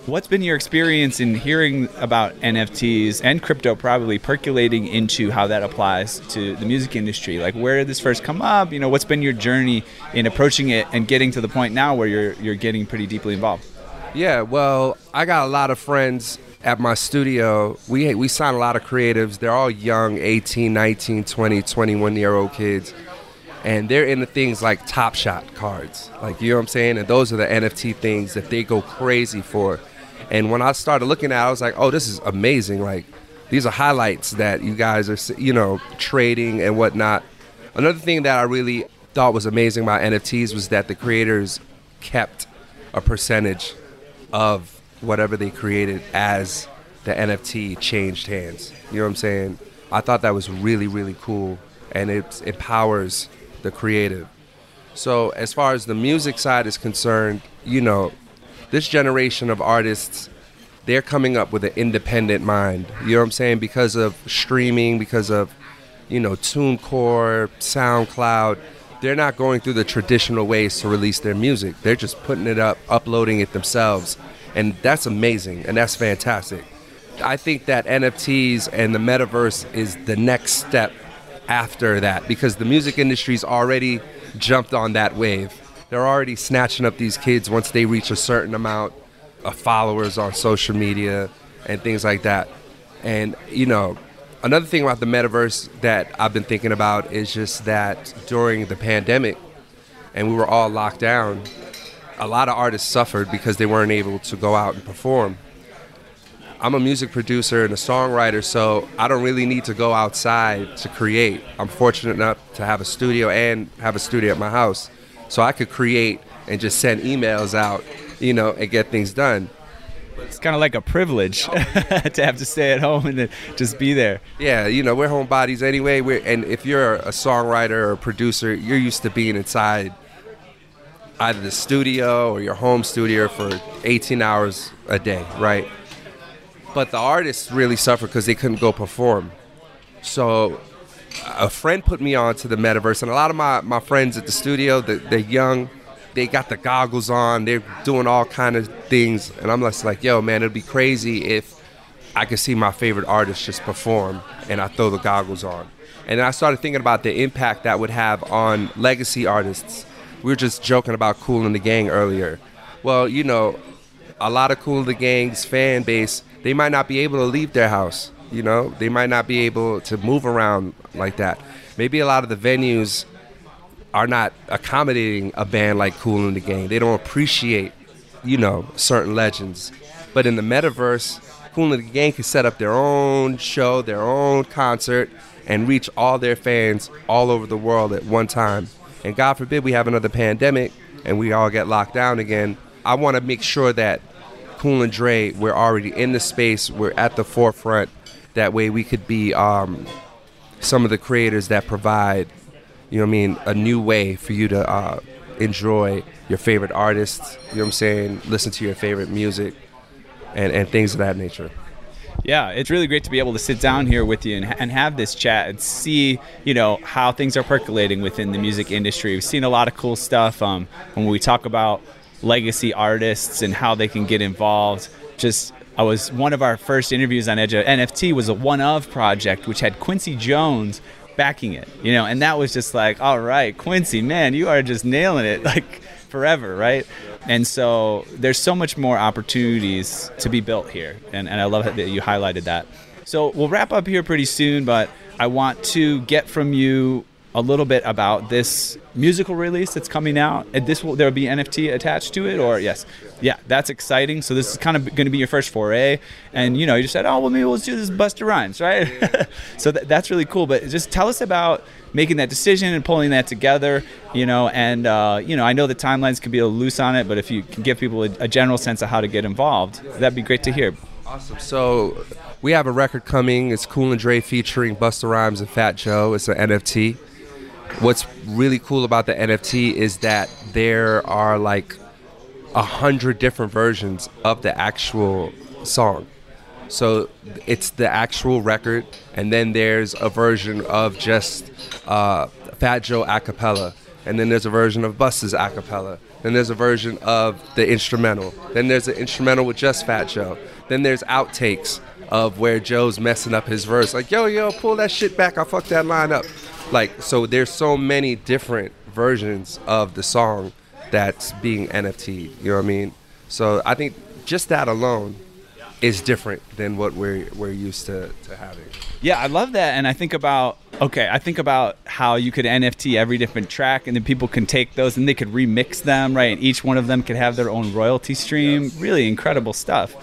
What's been your experience in hearing about NFTs and crypto probably percolating into how that applies to the music industry? Like where did this first come up? You know, what's been your journey in approaching it and getting to the point now where you're you're getting pretty deeply involved? Yeah, well, I got a lot of friends at my studio, we we sign a lot of creatives. They're all young, 18, 19, 20, 21 year old kids. And they're into things like Top Shot cards. Like, you know what I'm saying? And those are the NFT things that they go crazy for. And when I started looking at it, I was like, oh, this is amazing. Like, these are highlights that you guys are, you know, trading and whatnot. Another thing that I really thought was amazing about NFTs was that the creators kept a percentage of whatever they created as the NFT changed hands. You know what I'm saying? I thought that was really, really cool, and it empowers the creative. So, as far as the music side is concerned, you know, this generation of artists, they're coming up with an independent mind. You know what I'm saying? Because of streaming, because of, you know, TuneCore, SoundCloud, they're not going through the traditional ways to release their music. They're just putting it up, uploading it themselves and that's amazing and that's fantastic. I think that NFTs and the metaverse is the next step after that because the music industry's already jumped on that wave. They're already snatching up these kids once they reach a certain amount of followers on social media and things like that. And you know, another thing about the metaverse that I've been thinking about is just that during the pandemic and we were all locked down, a lot of artists suffered because they weren't able to go out and perform. I'm a music producer and a songwriter, so I don't really need to go outside to create. I'm fortunate enough to have a studio and have a studio at my house, so I could create and just send emails out, you know, and get things done. it's kind of like a privilege [laughs] to have to stay at home and then just be there. Yeah, you know, we're homebodies anyway. We're, and if you're a songwriter or a producer, you're used to being inside either the studio or your home studio for 18 hours a day, right? But the artists really suffer because they couldn't go perform. So a friend put me on to the metaverse, and a lot of my, my friends at the studio, they're, they're young, they got the goggles on, they're doing all kind of things, and I'm just like, yo, man, it'd be crazy if I could see my favorite artist just perform, and I throw the goggles on. And I started thinking about the impact that would have on legacy artists. We were just joking about Kool and the Gang earlier. Well, you know, a lot of Kool and the Gang's fan base, they might not be able to leave their house. You know, they might not be able to move around like that. Maybe a lot of the venues are not accommodating a band like Kool in the Gang. They don't appreciate, you know, certain legends. But in the metaverse, Kool in the Gang can set up their own show, their own concert, and reach all their fans all over the world at one time. And God forbid we have another pandemic and we all get locked down again. I want to make sure that Kool and Dre, we're already in the space, we're at the forefront. That way we could be um, some of the creators that provide, you know what I mean, a new way for you to uh, enjoy your favorite artists, you know what I'm saying, listen to your favorite music, and, and things of that nature. Yeah, it's really great to be able to sit down here with you and, and have this chat and see, you know, how things are percolating within the music industry. We've seen a lot of cool stuff um, when we talk about legacy artists and how they can get involved. Just I was OneOf our first interviews on Edge of NFT was a one of project which had Quincy Jones backing it, you know, and that was just like, all right, Quincy, man, you are just nailing it [laughs] like forever, right? And so there's so much more opportunities to be built here, and, and I love that you highlighted that. So we'll wrap up here pretty soon, but I want to get from you a little bit about this musical release that's coming out. And this will there will be NFT attached to it, or yes, yeah, that's exciting. So this is kind of going to be your first foray, and you know, you just said, oh well, maybe let's do this Busta Rhymes, right? [laughs] so th- that's really cool. But just tell us about making that decision and pulling that together, you know, and uh, you know, I know the timelines can be a little loose on it, but if you can give people a, a general sense of how to get involved, that'd be great to hear. Awesome. So we have a record coming. It's Cool and Dre featuring Busta Rhymes and Fat Joe. It's an NFT what's really cool about the NFT is that there are like a hundred different versions of the actual song. So it's the actual record, and then there's a version of just uh, Fat Joe a cappella, and then there's a version of Busta's a cappella, then there's a version of the instrumental, then there's an instrumental with just Fat Joe, then there's outtakes of where Joe's messing up his verse, like yo yo, pull that shit back, I fucked that line up like so there's so many different versions of the song that's being NFT. You know what I mean? So I think just that alone is different than what we're we're used to, to having. Yeah, I love that, and I think about okay, I think about how you could NFT every different track, and then people can take those and they could remix them, right? And each one of them could have their own royalty stream. Yes. Really incredible stuff.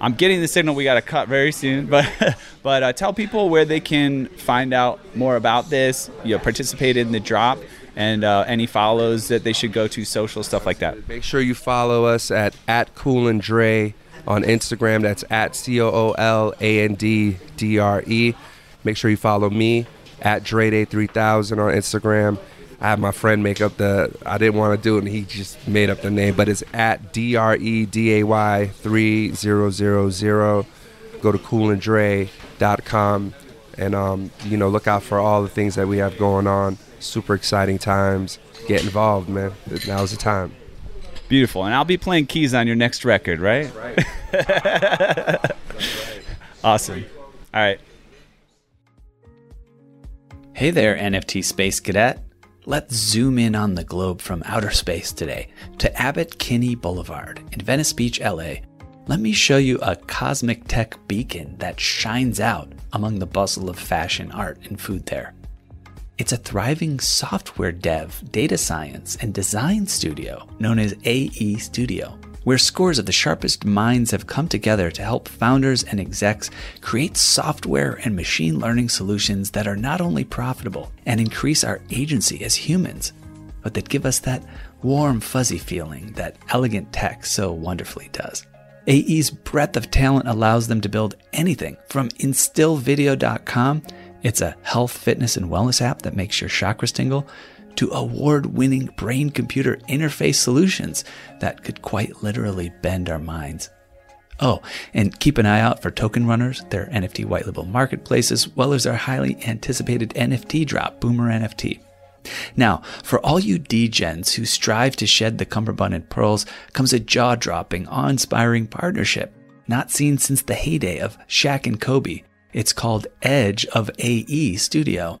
I'm getting the signal we got to cut very soon, but [laughs] but uh, tell people where they can find out more about this. You know, participate in the drop and uh, any follows that they should go to, social stuff like that. Make sure you follow us at at Kool and Dre on Instagram. That's at C O O L A N D D R E. Make sure you follow me at Dre Day 3000 on Instagram I had my friend make up the. I didn't want to do it, and he just made up the name. But it's at D R E D A Y three zero zero zero. Go to koolanddre.com and um, you know look out for all the things that we have going on. Super exciting times. Get involved, man. Now's the time. Beautiful, and I'll be playing keys on your next record, right? Right. right. [laughs] Awesome. All right. Hey there, NFT Space Cadet. Let's zoom in on the globe from outer space today to Abbott Kinney Boulevard in Venice Beach, LA. Let me show you a cosmic tech beacon that shines out among the bustle of fashion, art, and food there. It's a thriving software dev, data science, and design studio known as AE Studio where scores of the sharpest minds have come together to help founders and execs create software and machine learning solutions that are not only profitable and increase our agency as humans, but that give us that warm, fuzzy feeling that elegant tech so wonderfully does. AE's breadth of talent allows them to build anything from instillvideo.com. It's a health, fitness, and wellness app that makes your chakras tingle to award winning brain computer interface solutions that could quite literally bend our minds. Oh, and keep an eye out for Token Runners, their NFT white label marketplace, as well as our highly anticipated NFT drop, Boomer NFT. Now, for all you degens who strive to shed the cummerbund and pearls, comes a jaw dropping, awe inspiring partnership, not seen since the heyday of Shaq and Kobe. It's called Edge of AE Studio,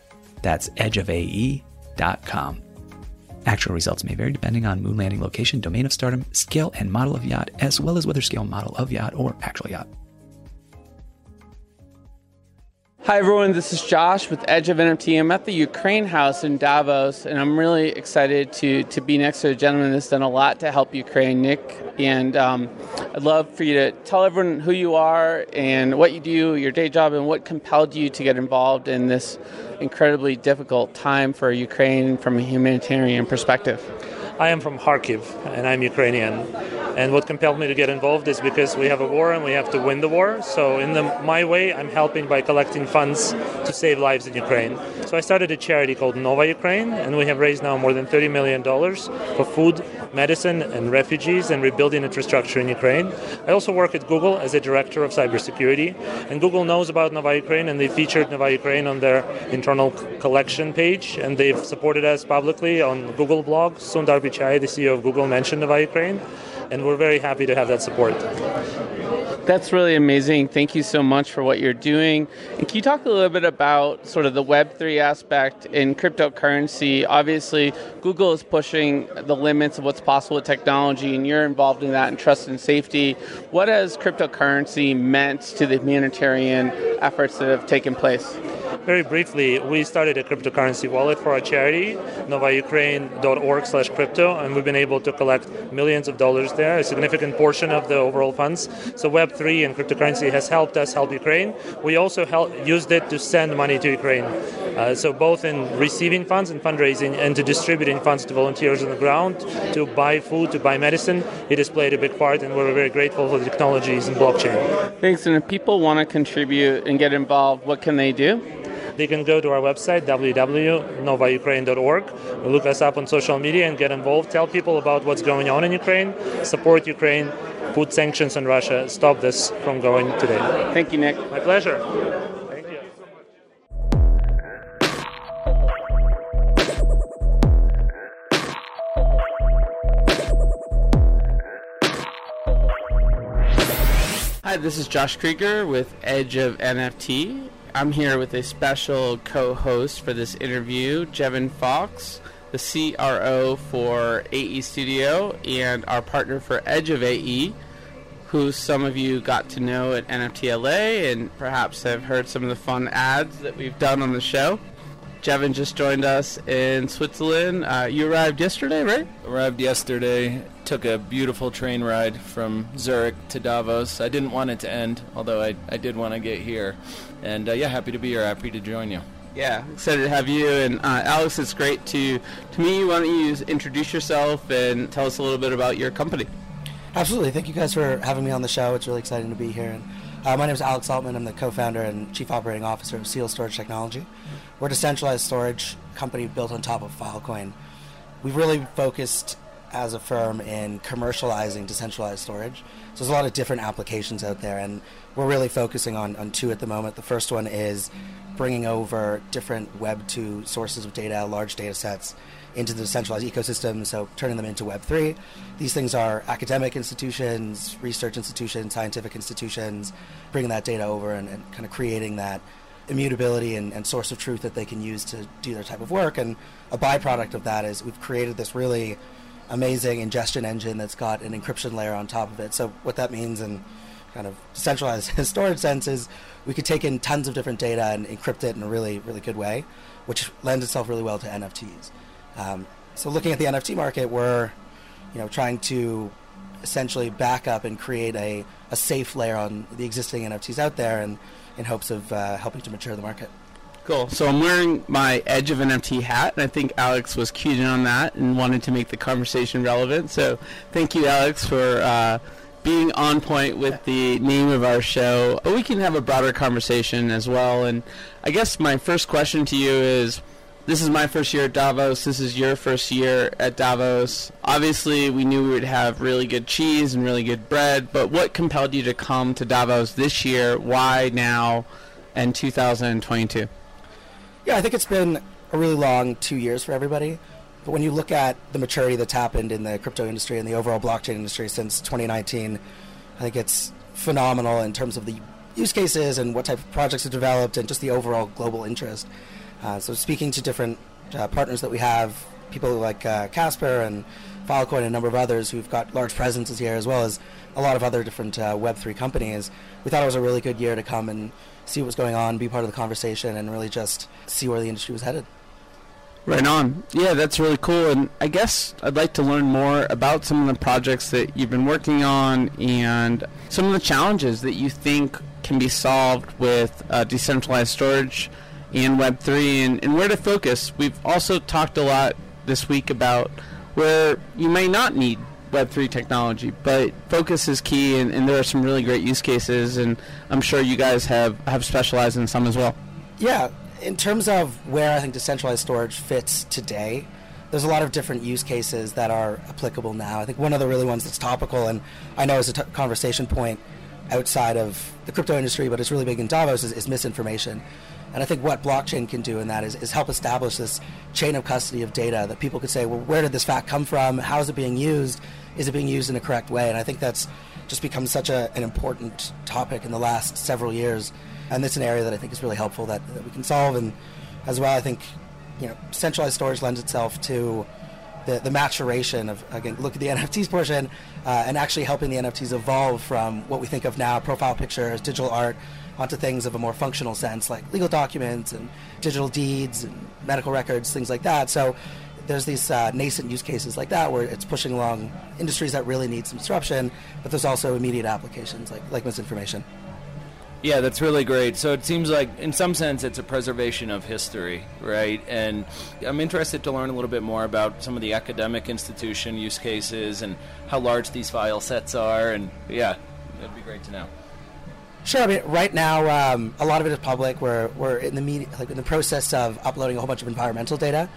That's edgeofae.com. Actual results may vary depending on moon landing location, domain of stardom, scale and model of yacht, as well as whether scale model of yacht or actual yacht. Hi everyone, this is Josh with Edge of NFT. I'm at the Ukraine House in Davos, and I'm really excited to to be next to a gentleman that's done a lot to help Ukraine, Nick. And um, I'd love for you to tell everyone who you are and what you do, your day job, and what compelled you to get involved in this incredibly difficult time for Ukraine from a humanitarian perspective. I am from Kharkiv and I'm Ukrainian. And what compelled me to get involved is because we have a war and we have to win the war. So in the, my way, I'm helping by collecting funds to save lives in Ukraine. So I started a charity called Nova Ukraine, and we have raised now more than 30 million dollars for food, medicine, and refugees and rebuilding infrastructure in Ukraine. I also work at Google as a director of cybersecurity, and Google knows about Nova Ukraine, and they featured Nova Ukraine on their internal collection page, and they've supported us publicly on Google blog. Sundar Pichai, the CEO of Google, mentioned Nova Ukraine and we're very happy to have that support. That's really amazing. Thank you so much for what you're doing. And can you talk a little bit about sort of the Web3 aspect in cryptocurrency? Obviously, Google is pushing the limits of what's possible with technology, and you're involved in that and trust and safety. What has cryptocurrency meant to the humanitarian efforts that have taken place? Very briefly, we started a cryptocurrency wallet for our charity, novaukraine.org slash crypto, and we've been able to collect millions of dollars there, a significant portion of the overall funds. So Web3 and cryptocurrency has helped us help Ukraine. We also help, used it to send money to Ukraine. Uh, so both in receiving funds and fundraising and to distributing funds to volunteers on the ground, to buy food, to buy medicine, it has played a big part and we're very grateful for the technologies in blockchain. Thanks, and if people want to contribute and get involved, what can they do? They can go to our website, www.novaukraine.org, look us up on social media and get involved. Tell people about what's going on in Ukraine, support Ukraine, put sanctions on Russia, stop this from going today. Thank you, Nick. My pleasure. Thank you. Hi, this is Josh Kriger with Edge of NFT. I'm here with a special co host for this interview, Jevin Fox, the CRO for AE Studio and our partner for Edge of AE, who some of you got to know at NFTLA and perhaps have heard some of the fun ads that we've done on the show. Jevin just joined us in Switzerland. Uh, you arrived yesterday, right? Arrived yesterday. Took a beautiful train ride from Zurich to Davos. I didn't want it to end, although I, I did want to get here. And uh, yeah, happy to be here. Happy to join you. Yeah, excited to have you. And uh, Alex, it's great to to meet you. Why don't you introduce yourself and tell us a little bit about your company? Absolutely. Thank you guys for having me on the show. It's really exciting to be here. And, uh, my name is Alex Altman. I'm the co-founder and chief operating officer of Seal Storage Technology. We're a decentralized storage company built on top of Filecoin. We've really focused as a firm in commercializing decentralized storage. So there's a lot of different applications out there, and we're really focusing on, on two at the moment. The first one is bringing over different Web 2 sources of data, large data sets, into the decentralized ecosystem, so turning them into Web 3. These things are academic institutions, research institutions, scientific institutions, bringing that data over and, and kind of creating that immutability and, and, source of truth that they can use to do their type of work. And a byproduct of that is we've created this really amazing ingestion engine that's got an encryption layer on top of it. So what that means in kind of decentralized [laughs] storage sense is we could take in tons of different data and encrypt it in a really, really good way, which lends itself really well to NFTs. Um, so looking at the NFT market, we're you know trying to essentially back up and create a, a safe layer on the existing NFTs out there, and in hopes of uh, helping to mature the market. Cool. So I'm wearing my Edge of NFT hat, and I think Alex was keyed in on that and wanted to make the conversation relevant. So thank you, Alex, for uh, being on point with the name of our show. But we can have a broader conversation as well. And I guess my first question to you is this is my first year at Davos. This is your first year at Davos. Obviously, we knew we would have really good cheese and really good bread, but what compelled you to come to Davos this year? Why now and 2022? Yeah, I think it's been a really long two years for everybody. But when you look at the maturity that's happened in the crypto industry and the overall blockchain industry since 2019, I think it's phenomenal in terms of the use cases and what type of projects are developed and just the overall global interest. Uh, so speaking to different uh, partners that we have, people like uh, Casper and Filecoin and a number of others who've got large presences here, as well as a lot of other different uh, Web3 companies, we thought it was a really good year to come and see what was going on, be part of the conversation, and really just see where the industry was headed. Right on. Yeah, that's really cool. And I guess I'd like to learn more about some of the projects that you've been working on and some of the challenges that you think can be solved with uh, decentralized storage and Web3 and, and where to focus. We've also talked a lot this week about where you may not need Web3 technology, but focus is key, and, and there are some really great use cases, and I'm sure you guys have, have specialized in some as well. Yeah, in terms of where I think decentralized storage fits today, there's a lot of different use cases that are applicable now. I think one of the really ones that's topical, and I know is a t- conversation point outside of the crypto industry, but it's really big in Davos, is, is misinformation. And I think what blockchain can do in that is, is help establish this chain of custody of data that people could say, well, where did this fact come from? How is it being used? Is it being used in a correct way? And I think that's just become such a, an important topic in the last several years. And that's an area that I think is really helpful that, that we can solve. And as well, I think you know centralized storage lends itself to the, the maturation of again look at the [laughs] NFTs portion uh, and actually helping the NFTs evolve from what we think of now profile pictures, digital art, onto things of a more functional sense like legal documents and digital deeds and medical records, things like that. So there's these uh, nascent use cases like that where it's pushing along industries that really need some disruption, but there's also immediate applications like like misinformation. Yeah, that's really great. So it seems like, in some sense, it's a preservation of history, right? And I'm interested to learn a little bit more about some of the academic institution use cases and how large these file sets are. And yeah, that'd be great to know. Sure. I mean, right now, um, a lot of it is public. We're, we're in the media, like in the process of uploading a whole bunch of environmental data,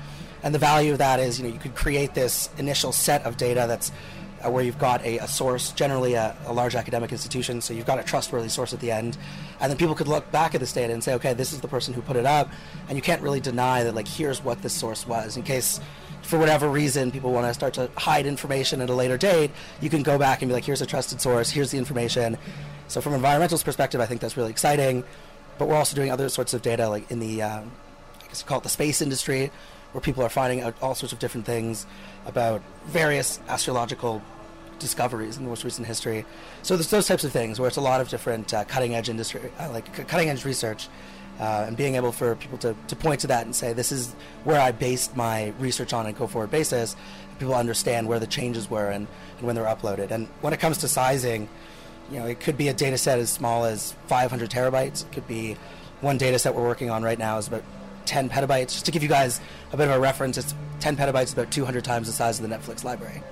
and the value of that is, you know, you could create this initial set of data that's uh, where you've got a, a source, generally a, a, large academic institution, so you've got a trustworthy source at the end, and then people could look back at this data and say, okay, this is the person who put it up, and you can't really deny that, like, here's what this source was, in case for whatever reason people want to start to hide information at a later date, you can go back and be like, here's a trusted source, here's the information. So from an environmentalist perspective, I think that's really exciting. But we're also doing other sorts of data, like in the, um, I guess you call it the space industry, where people are finding out all sorts of different things about various astrological discoveries in the most recent history. So there's those types of things where it's a lot of different uh, cutting edge industry, uh, like c- cutting edge research, uh, and being able for people to, to point to that and say, this is where I based my research on a go forward basis. People understand where the changes were and, and when they're uploaded. And when it comes to sizing, you know, it could be a data set as small as 500 terabytes. It could be one data set we're working on right now is about 10 petabytes. Just to give you guys a bit of a reference, it's 10 petabytes about 200 times the size of the Netflix library.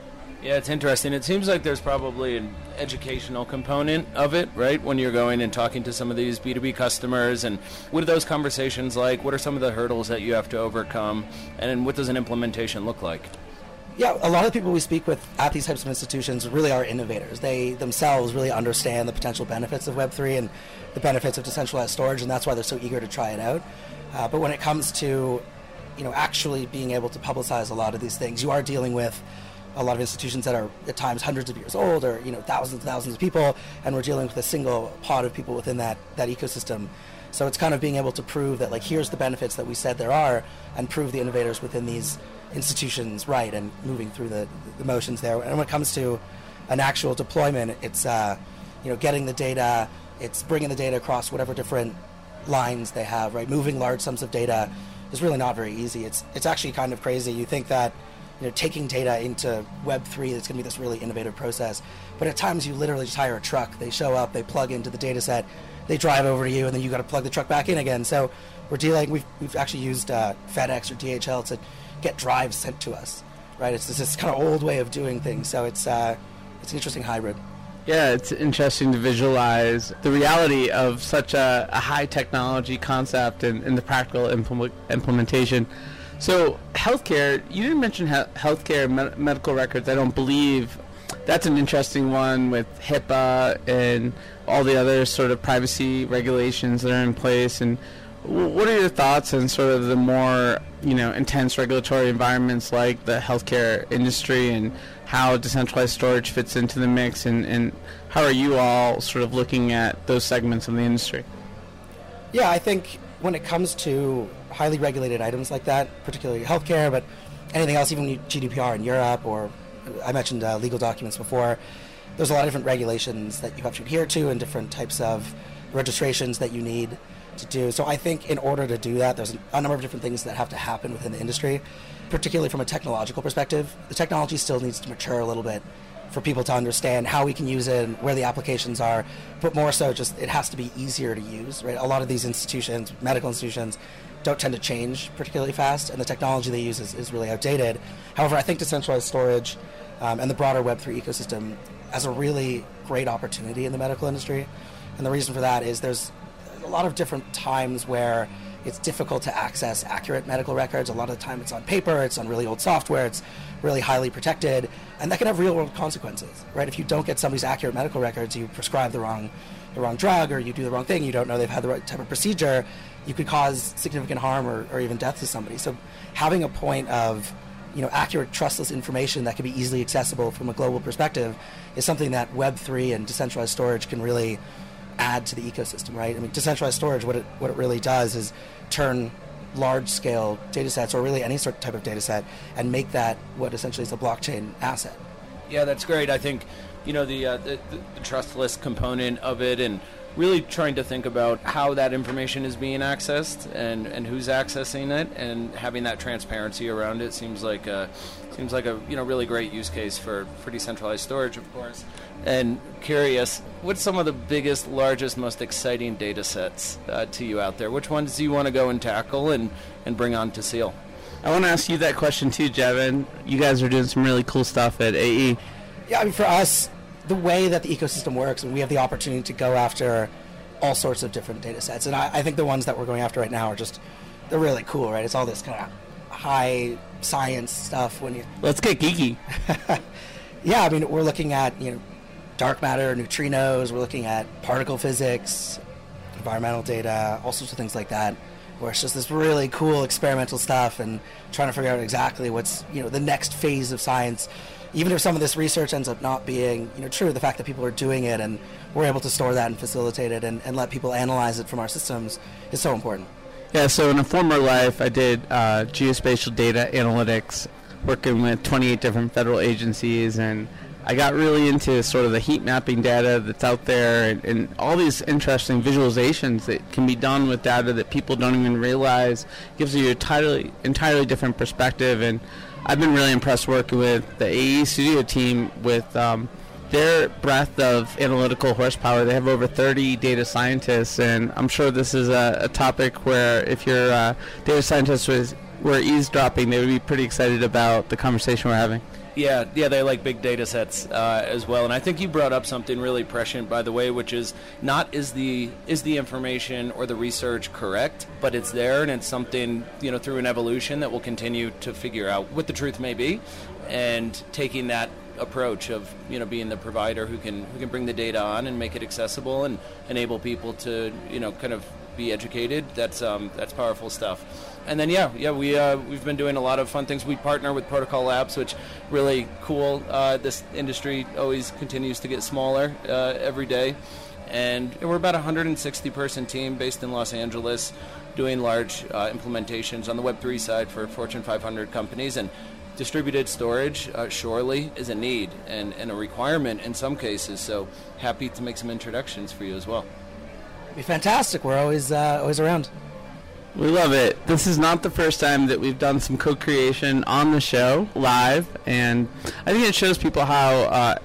Yeah, it's interesting. It seems like there's probably an educational component of it, right? When you're going and talking to some of these B2B customers, and what are those conversations like? What are some of the hurdles that you have to overcome? And what does an implementation look like? Yeah, a lot of people we speak with at these types of institutions really are innovators. They themselves really understand the potential benefits of Web3 and the benefits of decentralized storage, and that's why they're so eager to try it out. Uh, but when it comes to, you know, actually being able to publicize a lot of these things, you are dealing with a lot of institutions that are at times hundreds of years old or you know thousands and thousands of people and we're dealing with a single pod of people within that that ecosystem so it's kind of being able to prove that like here's the benefits that we said there are and prove the innovators within these institutions right and moving through the, the motions there and when it comes to an actual deployment it's uh, you know, getting the data. It's bringing the data across whatever different lines they have, right? Moving large sums of data is really not very easy. It's it's actually kind of crazy. You think that you know taking data into Web three that's going to be this really innovative process, but at times you literally just hire a truck. They show up, they plug into the data set, they drive over to you, and then you got to plug the truck back in again. So we're dealing. We've we've actually used uh, FedEx or DHL to get drives sent to us, right? It's this kind of old way of doing things. So it's uh, it's an interesting hybrid. Yeah, it's interesting to visualize the reality of such a, a high technology concept and, and the practical implement, implementation. So, healthcare, you didn't mention he- healthcare med- medical records. I don't believe that's an interesting one with HIPAA and all the other sort of privacy regulations that are in place. And what are your thoughts on sort of the more you know intense regulatory environments like the healthcare industry and how decentralized storage fits into the mix, and, and how are you all sort of looking at those segments of the industry? Yeah, I think when it comes to highly regulated items like that, particularly healthcare, but anything else, even GDPR in Europe, or I mentioned uh, legal documents before, there's a lot of different regulations that you have to adhere to and different types of registrations that you need to do. So I think in order to do that, there's a number of different things that have to happen within the industry, particularly from a technological perspective. The technology still needs to mature a little bit for people to understand how we can use it and where the applications are, but more so just it has to be easier to use, right? A lot of these institutions, medical institutions, don't tend to change particularly fast, and the technology they use is, is really outdated. However, I think decentralized storage um, and the broader Web3 ecosystem has a really great opportunity in the medical industry. And the reason for that is there's a lot of different times where it's difficult to access accurate medical records. A lot of the time it's on paper, it's on really old software, it's really highly protected, and that can have real world consequences, right? If you don't get somebody's accurate medical records, you prescribe the wrong the wrong drug or you do the wrong thing, you don't know they've had the right type of procedure, you could cause significant harm or, or even death to somebody. So having a point of you know, accurate, trustless information that can be easily accessible from a global perspective is something that Web3 and decentralized storage can really add to the ecosystem, right? I mean, decentralized storage, what it, what it really does is turn large scale data sets or really any sort of type of data set and make that what essentially is a blockchain asset. Yeah, that's great. I think, you know, the, uh, the, the trustless component of it and really trying to think about how that information is being accessed and, and who's accessing it and having that transparency around it seems like a, seems like a you know really great use case for, for decentralized storage of course and curious what's some of the biggest largest most exciting data sets uh, to you out there which ones do you want to go and tackle and, and bring on to seal I want to ask you that question too, Jevin. You guys are doing some really cool stuff at AE. Yeah, I mean, for us, the way that the ecosystem works, and we have the opportunity to go after all sorts of different data sets. And I, I think the ones that we're going after right now are just, they're really cool, right? It's all this kind of high science stuff when you. Let's get geeky. [laughs] yeah, I mean, we're looking at, you know, dark matter, neutrinos, we're looking at particle physics, environmental data, all sorts of things like that where it's just this really cool experimental stuff and trying to figure out exactly what's you know the next phase of science even if some of this research ends up not being you know true the fact that people are doing it and we're able to store that and facilitate it and, and let people analyze it from our systems is so important Yeah, so in a former life, I did uh, geospatial data analytics, working with 28 different federal agencies, and I got really into sort of the heat mapping data that's out there and, and all these interesting visualizations that can be done with data that people don't even realize. gives you a entirely, entirely different perspective, and I've been really impressed working with the AE Studio team with um, their breadth of analytical horsepower. They have over 30 data scientists, and I'm sure this is a, a topic where if your uh, data scientists was, were eavesdropping, they would be pretty excited about the conversation we're having. Yeah, yeah, they like big data sets uh, as well, and I think you brought up something really prescient, by the way, which is not is the is the information or the research correct, but it's there, and it's something you know through an evolution that will continue to figure out what the truth may be, and taking that approach of you know being the provider who can who can bring the data on and make it accessible and enable people to you know kind of be educated. That's um, that's powerful stuff. And then yeah, yeah, we uh, we've been doing a lot of fun things. We partner with Protocol Labs, which really cool. Uh, this industry always continues to get smaller uh, every day, and we're about a 160 person team based in Los Angeles, doing large uh, implementations on the Web3 side for Fortune 500 companies and distributed storage uh, surely is a need and, and a requirement in some cases. So happy to make some introductions for you as well. Be fantastic. We're always uh, always around. We love it. This is not the first time that we've done some co-creation on the show live, and I think it shows people how uh,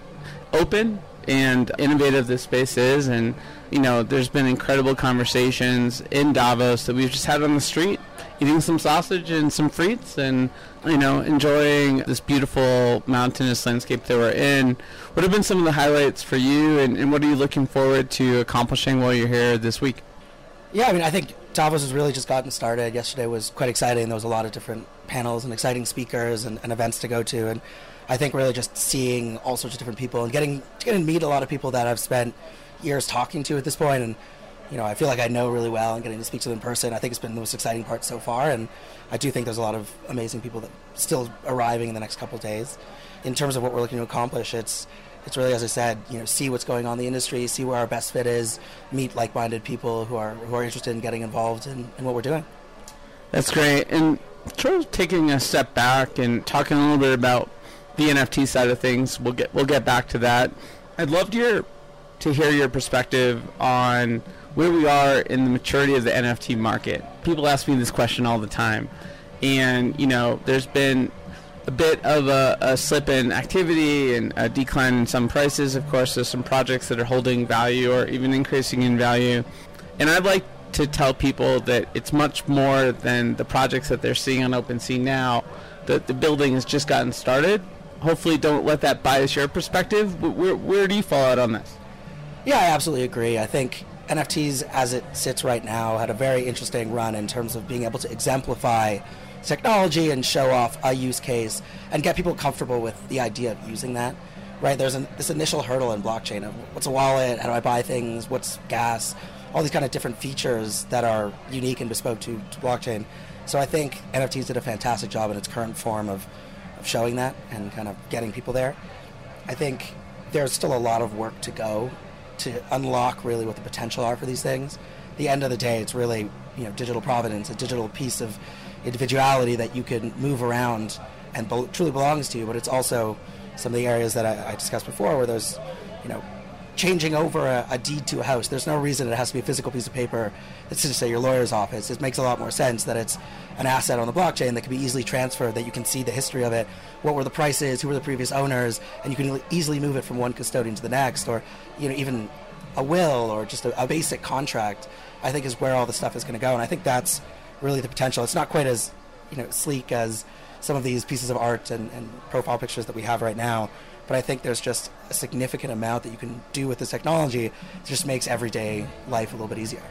open and innovative this space is. And you know, there's been incredible conversations in Davos that we've just had on the street, eating some sausage and some frites, and you know, enjoying this beautiful mountainous landscape that we're in. What have been some of the highlights for you, and, and what are you looking forward to accomplishing while you're here this week? Yeah, I mean, I think Davos has really just gotten started. Yesterday was quite exciting. There was a lot of different panels and exciting speakers and, and events to go to, and I think really just seeing all sorts of different people and getting getting to meet a lot of people that I've spent years talking to at this point, and you know, I feel like I know really well, and getting to speak to them in person, I think it's been the most exciting part so far, and I do think there's a lot of amazing people that still arriving in the next couple days. In terms of what we're looking to accomplish, it's it's really, as I said, you know, see what's going on in the industry, see where our best fit is, meet like-minded people who are who are interested in getting involved in, in what we're doing. That's great. And sort of taking a step back and talking a little bit about the NFT side of things. We'll get we'll get back to that. I'd love to hear to hear your perspective on where we are in the maturity of the NFT market. People ask me this question all the time, and you know, there's been a bit of a, a, slip in activity and a decline in some prices. Of course, there's some projects that are holding value or even increasing in value. And I'd like to tell people that it's much more than the projects that they're seeing on OpenSea now. That the building has just gotten started. Hopefully, don't let that bias your perspective. Where, where do you fall out on this? Yeah, I absolutely agree. I think NFTs, as it sits right now, had a very interesting run in terms of being able to exemplify technology and show off a use case and get people comfortable with the idea of using that. Right? There's an, this initial hurdle in blockchain of what's a wallet, how do I buy things, what's gas, all these kind of different features that are unique and bespoke to, to blockchain. So I think NFTs did a fantastic job in its current form of, of showing that and kind of getting people there. I think there's still a lot of work to go to unlock really what the potential are for these things. the end of the day, it's really you know digital providence, a digital piece of individuality that you can move around and be- truly belongs to you. But it's also some of the areas that I, I discussed before, where there's, you know, changing over a, a, deed to a house. There's no reason it has to be a physical piece of paper. It's just say your lawyer's office. It makes a lot more sense that it's an asset on the blockchain that can be easily transferred. That you can see the history of it, what were the prices, who were the previous owners, and you can easily move it from one custodian to the next, or you know even a will or just a, a basic contract. I think is where all the stuff is going to go, and I think that's really the potential. It's not quite as you know sleek as some of these pieces of art and, and profile pictures that we have right now. But I think there's just a significant amount that you can do with this technology. It just makes everyday life a little bit easier.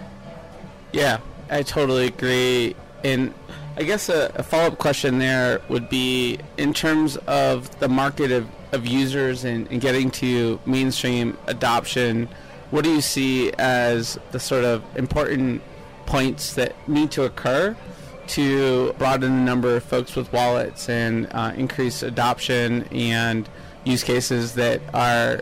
Yeah, I totally agree. And I guess a, a follow up question there would be in terms of the market of, of users and, and getting to mainstream adoption, what do you see as the sort of important points that need to occur to broaden the number of folks with wallets and uh, increase adoption and use cases that are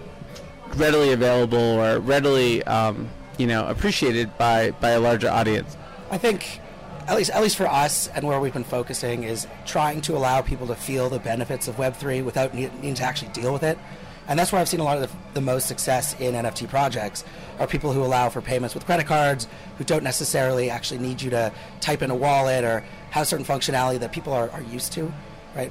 readily available or readily um, you know appreciated by, by a larger audience. I think at least at least for us and where we've been focusing is trying to allow people to feel the benefits of Web3 without needing to actually deal with it. And that's where I've seen a lot of the, the, most success in NFT projects are people who allow for payments with credit cards, who don't necessarily actually need you to type in a wallet or have certain functionality that people are, are used to, right?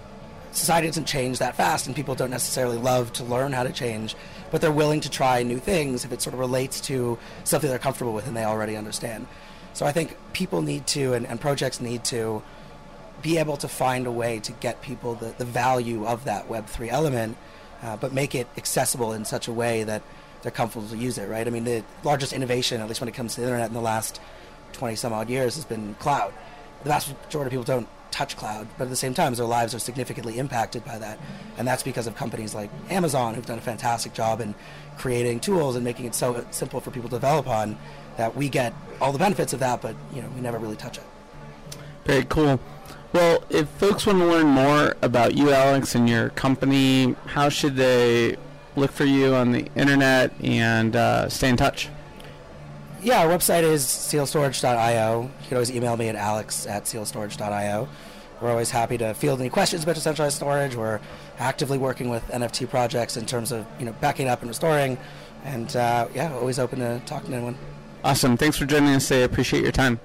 Society doesn't change that fast, and people don't necessarily love to learn how to change, but they're willing to try new things if it sort of relates to something they're comfortable with and they already understand. So I think people need to, and, and projects need to, be able to find a way to get people the, the value of that Web3 element uh, but make it accessible in such a way that they're comfortable to use it, right? I mean, the largest innovation, at least when it comes to the internet in the last 20 some odd years, has been cloud. The vast majority of people don't touch cloud, but at the same time, their lives are significantly impacted by that. And that's because of companies like Amazon, who've done a fantastic job in creating tools and making it so simple for people to develop on that we get all the benefits of that, but you know, we never really touch it. Very cool. Well, if folks want to learn more about you, Alex, and your company, how should they look for you on the internet and uh, stay in touch? Yeah, our website is sealstorage.io. You can always email me at alex at sealstorage.io. We're always happy to field any questions about decentralized storage. We're actively working with NFT projects in terms of you know backing up and restoring, and uh, yeah, always open to talking to anyone. Awesome. Thanks for joining us today. I appreciate your time.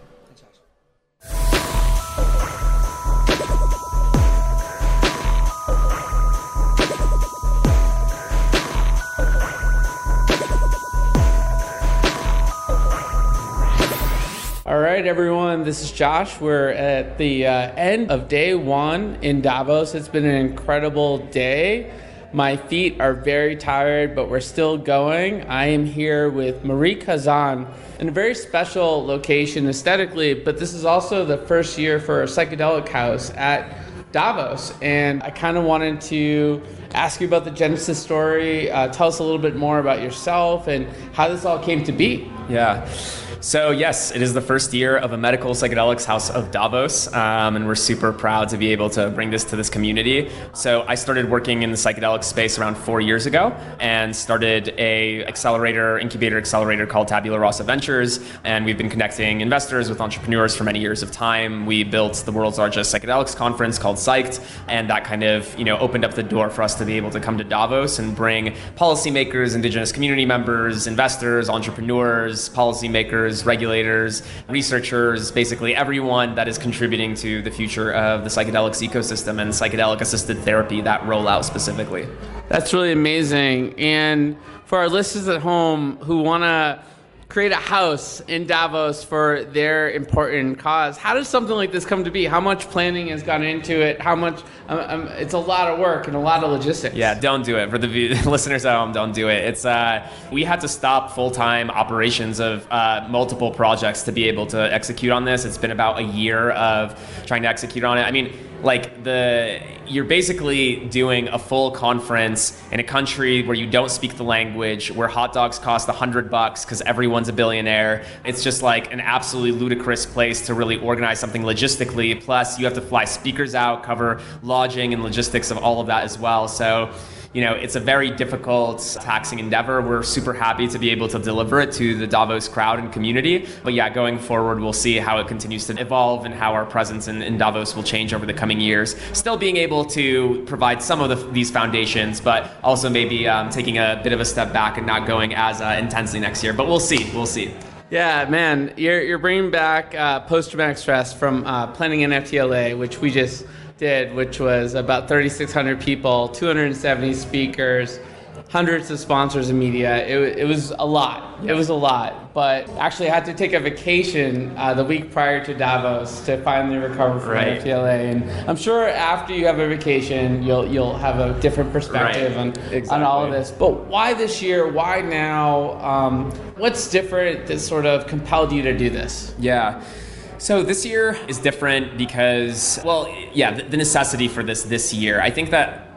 Right, everyone, this is Josh. We're at the uh, end of day one in Davos. It's been an incredible day. My feet are very tired, but we're still going. I am here with Marik Hazan in a very special location aesthetically, but this is also the first year for psychedelic house at Davos. And I kind of wanted to ask you about the Genesis story. Uh, tell us a little bit more about yourself and how this all came to be. Yeah. So, yes, it is the first year of a medical psychedelics house of Davos, um, and we're super proud to be able to bring this to this community. So, I started working in the psychedelic space around four years ago and started a accelerator, incubator accelerator called Tabula Rasa Ventures, and we've been connecting investors with entrepreneurs for many years of time. We built the world's largest psychedelics conference called Psyched, and that kind of you know opened up the door for us to be able to come to Davos and bring policymakers, indigenous community members, investors, entrepreneurs, policymakers regulators, researchers, basically everyone that is contributing to the future of the psychedelics ecosystem and psychedelic assisted therapy, that rollout specifically. That's really amazing. And for our listeners at home who want to create a house in Davos for their important cause. How does something like this come to be? How much planning has gone into it? How much? Um, um, it's a lot of work and a lot of logistics. Yeah, don't do it. For the [laughs] listeners at home, don't do it. It's uh, we had to stop full time operations of uh, multiple projects to be able to execute on this. It's been about a year of trying to execute on it. I mean, like the you're basically doing a full conference in a country where you don't speak the language where hot dogs cost a hundred bucks because everyone's a billionaire it's just like an absolutely ludicrous place to really organize something logistically plus you have to fly speakers out cover lodging and logistics of all of that as well so you know, it's a very difficult, taxing endeavor. We're super happy to be able to deliver it to the Davos crowd and community. But yeah, going forward, we'll see how it continues to evolve and how our presence in, in Davos will change over the coming years. Still being able to provide some of the, these foundations, but also maybe um, taking a bit of a step back and not going as uh, intensely next year. But we'll see. We'll see. Yeah, man, you're, you're bringing back uh, post traumatic stress from uh, planning NFTLA, which we just did, which was about 3,600 people, 270 speakers, hundreds of sponsors and media. It, it was a lot. It was a lot. But actually, I had to take a vacation uh, the week prior to Davos to finally recover from Right. NFTLA. And I'm sure after you have a vacation, you'll you'll have a different perspective Right. on, on all of this. But why this year? Why now? Um, what's different that sort of compelled you to do this? Yeah. So this year is different because, well, yeah, the, necessity for this this year. I think that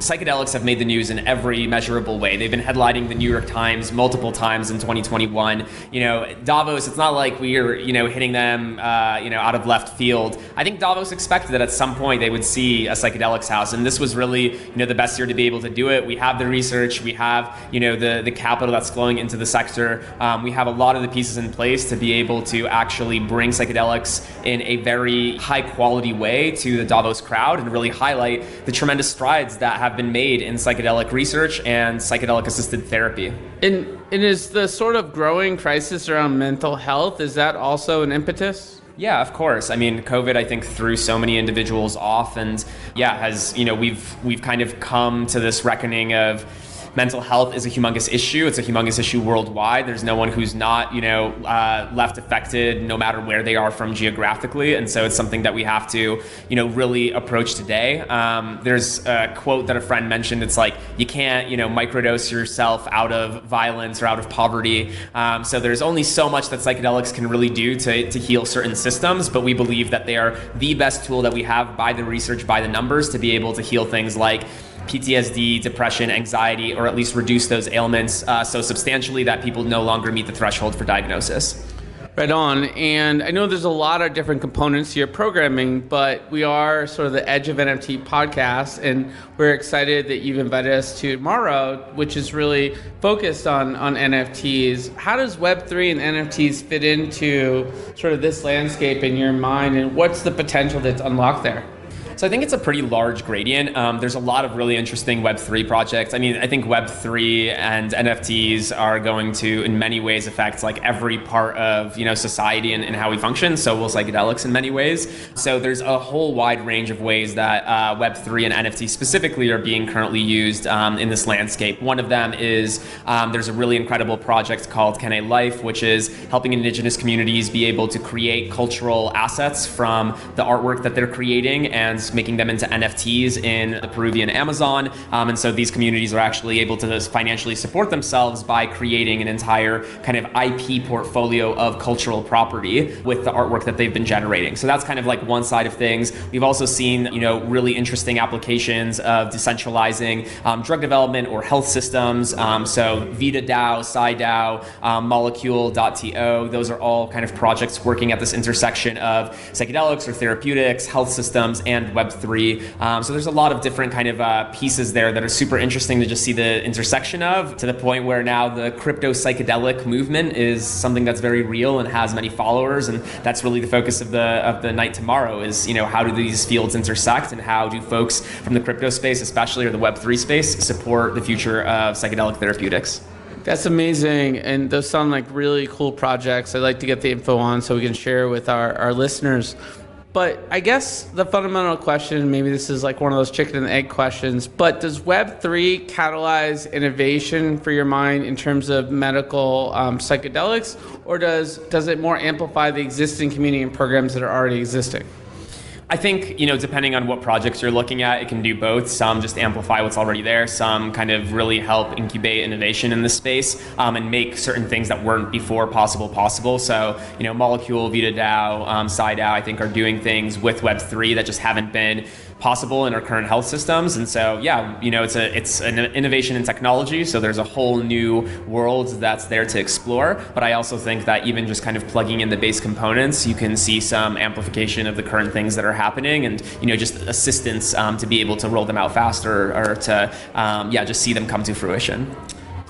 psychedelics have made the news in every measurable way. They've been headlining the New York Times multiple times in 2021. You know, Davos. It's not like we're you know hitting them uh, you know out of left field. I think Davos expected that at some point they would see a psychedelics house, and this was really you know the best year to be able to do it. We have the research, we have you know the the capital that's flowing into the sector. Um, we have a lot of the pieces in place to be able to actually bring psychedelics in a very high quality way to the Davos crowd and really highlight the tremendous strides that have been made in psychedelic research and psychedelic assisted therapy. And, and is the sort of growing crisis around mental health, is that also an impetus? Yeah, of course. I mean, COVID, I think, threw so many individuals off, and yeah, has you know we've we've kind of come to this reckoning of mental health is a humongous issue. It's a humongous issue worldwide. There's no one who's not you know uh, left affected, no matter where they are from geographically, and so it's something that we have to you know really approach today. Um, there's a quote that a friend mentioned. It's like you can't you know microdose yourself out of violence or out of poverty. Um, so there's only so much that psychedelics can really do to, to heal certain systems, but we believe that they are the best tool that we have by the research, by the numbers, to be able to heal things like PTSD, depression, anxiety, or at least reduce those ailments uh, so substantially that people no longer meet the threshold for diagnosis. Right on. And I know there's a lot of different components to your programming, but we are sort of the Edge of NFT podcast, and we're excited that you've invited us to tomorrow, which is really focused on, on NFTs. How does Web3 and NFTs fit into sort of this landscape in your mind, and what's the potential that's unlocked there? So I think it's a pretty large gradient. Um, there's a lot of really interesting Web3 projects. I mean, I think Web3 and NFTs are going to, in many ways, affect like every part of you know society and, and how we function. So will psychedelics in many ways. So there's a whole wide range of ways that uh, Web3 and NFT specifically are being currently used um, in this landscape. One of them is um, there's a really incredible project called Kene Life, which is helping indigenous communities be able to create cultural assets from the artwork that they're creating and making them into NFTs in the Peruvian Amazon. Um, and so these communities are actually able to financially support themselves by creating an entire kind of IP portfolio of cultural property with the artwork that they've been generating. So that's kind of like one side of things. We've also seen, you know, really interesting applications of decentralizing um, drug development or health systems. Um, so VitaDAO, SciDAO, um, Molecule.to, those are all kind of projects working at this intersection of psychedelics or therapeutics, health systems, and Web3. Um, so there's a lot of different kind of uh, pieces there that are super interesting to just see the intersection of to the point where now the crypto psychedelic movement is something that's very real and has many followers. And that's really the focus of the, of the night tomorrow is, you know, how do these fields intersect and how do folks from the crypto space, especially or the Web3 space, support the future of psychedelic therapeutics? That's amazing. And those sound like really cool projects. I'd like to get the info on so we can share with our, our listeners. But I guess the fundamental question, maybe this is like one of those chicken and egg questions, but does Web3 catalyze innovation for your mind in terms of medical um, psychedelics, or does, does it more amplify the existing community and programs that are already existing? I think, you know, depending on what projects you're looking at, it can do both. Some just amplify what's already there, some kind of really help incubate innovation in this space um, and make certain things that weren't before possible possible. So, you know, Molecule, VitaDAO, um, SciDAO, I think are doing things with Web3 that just haven't been possible in our current health systems. And so, yeah, you know, it's a it's an innovation in technology. So there's a whole new world that's there to explore. But I also think that even just kind of plugging in the base components, you can see some amplification of the current things that are happening, and you know, just assistance um, to be able to roll them out faster or to um, yeah, just see them come to fruition.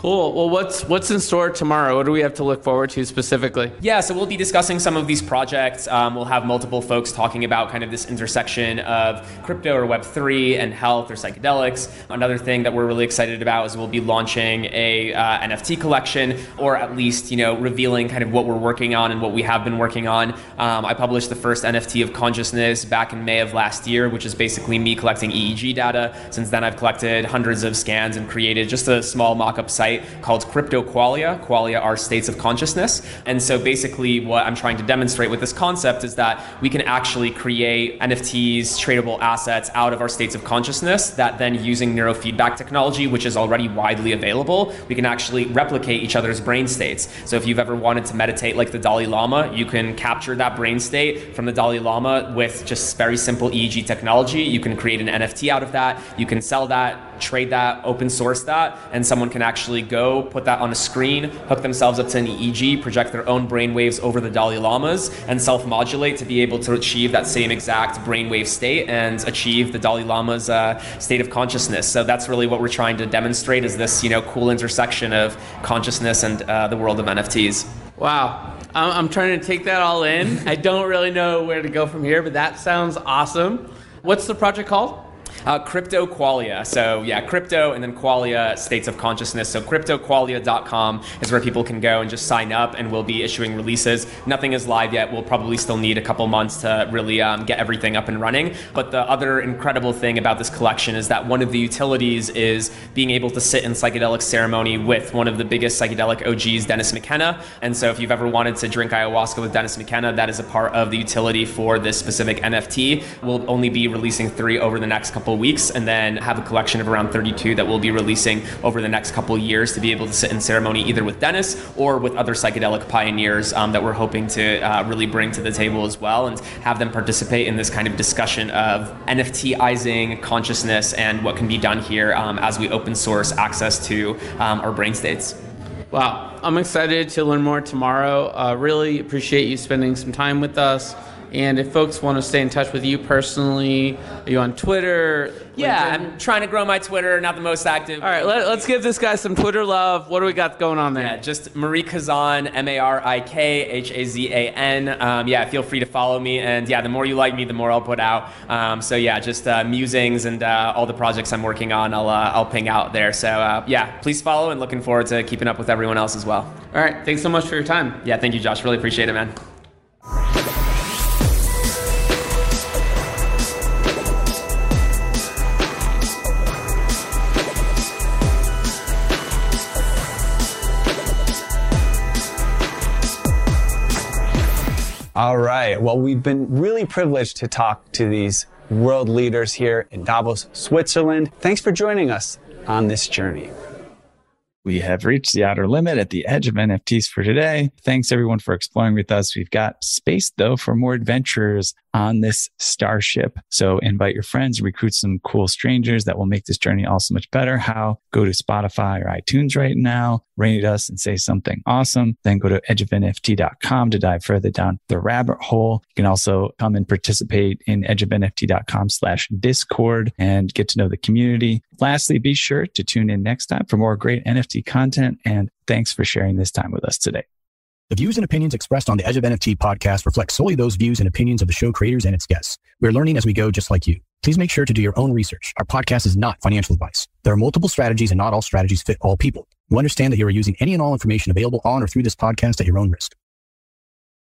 Cool. Well, what's what's in store tomorrow? What do we have to look forward to specifically? Yeah, so we'll be discussing some of these projects. Um, we'll have multiple folks talking about kind of this intersection of crypto or Web three and health or psychedelics. Another thing that we're really excited about is we'll be launching a uh, NFT collection, or at least you know revealing kind of what we're working on and what we have been working on. Um, I published the first NFT of consciousness back in May of last year, which is basically me collecting EEG data. Since then, I've collected hundreds of scans and created just a small mock-up site called Crypto Qualia. Qualia are states of consciousness. And so basically, what I'm trying to demonstrate with this concept is that we can actually create NFTs, tradable assets out of our states of consciousness that then using neurofeedback technology, which is already widely available, we can actually replicate each other's brain states. So if you've ever wanted to meditate like the Dalai Lama, you can capture that brain state from the Dalai Lama with just very simple EEG technology. You can create an NFT out of that. You can sell that trade that, open source that, and someone can actually go put that on a screen, hook themselves up to an EEG, project their own brain waves over the Dalai Lamas, and self modulate to be able to achieve that same exact brainwave state and achieve the Dalai Lama's uh, state of consciousness. So that's really what we're trying to demonstrate is this you know cool intersection of consciousness and uh, the world of NFTs. Wow. I'm trying to take that all in. I don't really know where to go from here, but that sounds awesome. What's the project called? Uh, crypto Qualia. So yeah, crypto and then Qualia states of consciousness. So cryptoqualia.com is where people can go and just sign up, and we'll be issuing releases. Nothing is live yet. We'll probably still need a couple months to really um, get everything up and running. But the other incredible thing about this collection is that one of the utilities is being able to sit in psychedelic ceremony with one of the biggest psychedelic OGs, Dennis McKenna. And so if you've ever wanted to drink ayahuasca with Dennis McKenna, that is a part of the utility for this specific NFT. We'll only be releasing three over the next couple couple weeks and then have a collection of around 32 that we'll be releasing over the next couple years to be able to sit in ceremony either with Dennis or with other psychedelic pioneers um, that we're hoping to uh, really bring to the table as well and have them participate in this kind of discussion of NFTizing consciousness and what can be done here um, as we open source access to um, our brain states. Wow, I'm excited to learn more tomorrow. Uh, really appreciate you spending some time with us. And if folks want to stay in touch with you personally, are you on Twitter? Yeah, I'm trying to grow my Twitter, not the most active. All right, let, us give this guy some Twitter love. What do we got going on there? Yeah, just Marik Hazan, M A R I K H A Z A N. Um, yeah, feel free to follow me. And yeah, the more you like me, the more I'll put out. Um, so yeah, just uh, musings and uh, all the projects I'm working on, I'll, uh, I'll ping out there. So uh, yeah, please follow and looking forward to keeping up with everyone else as well. All right, thanks so much for your time. Yeah, thank you, Josh. Really appreciate it, man. All right. Well, we've been really privileged to talk to these world leaders here in Davos, Switzerland. Thanks for joining us on this journey. We have reached the outer limit at the edge of NFTs for today. Thanks everyone for exploring with us. We've got space though for more adventures on this starship. So invite your friends, recruit some cool strangers that will make this journey all so much better. How? Go to Spotify or iTunes right now, rate us and say something awesome. Then go to edgeofnft.com to dive further down the rabbit hole. You can also come and participate in edgeofnft.com slash discord and get to know the community. Lastly, be sure to tune in next time for more great NFT content. And thanks for sharing this time with us today. The views and opinions expressed on the Edge of NFT podcast reflect solely those views and opinions of the show creators and its guests. We're learning as we go, just like you. Please make sure to do your own research. Our podcast is not financial advice. There are multiple strategies and not all strategies fit all people. You understand that you are using any and all information available on or through this podcast at your own risk.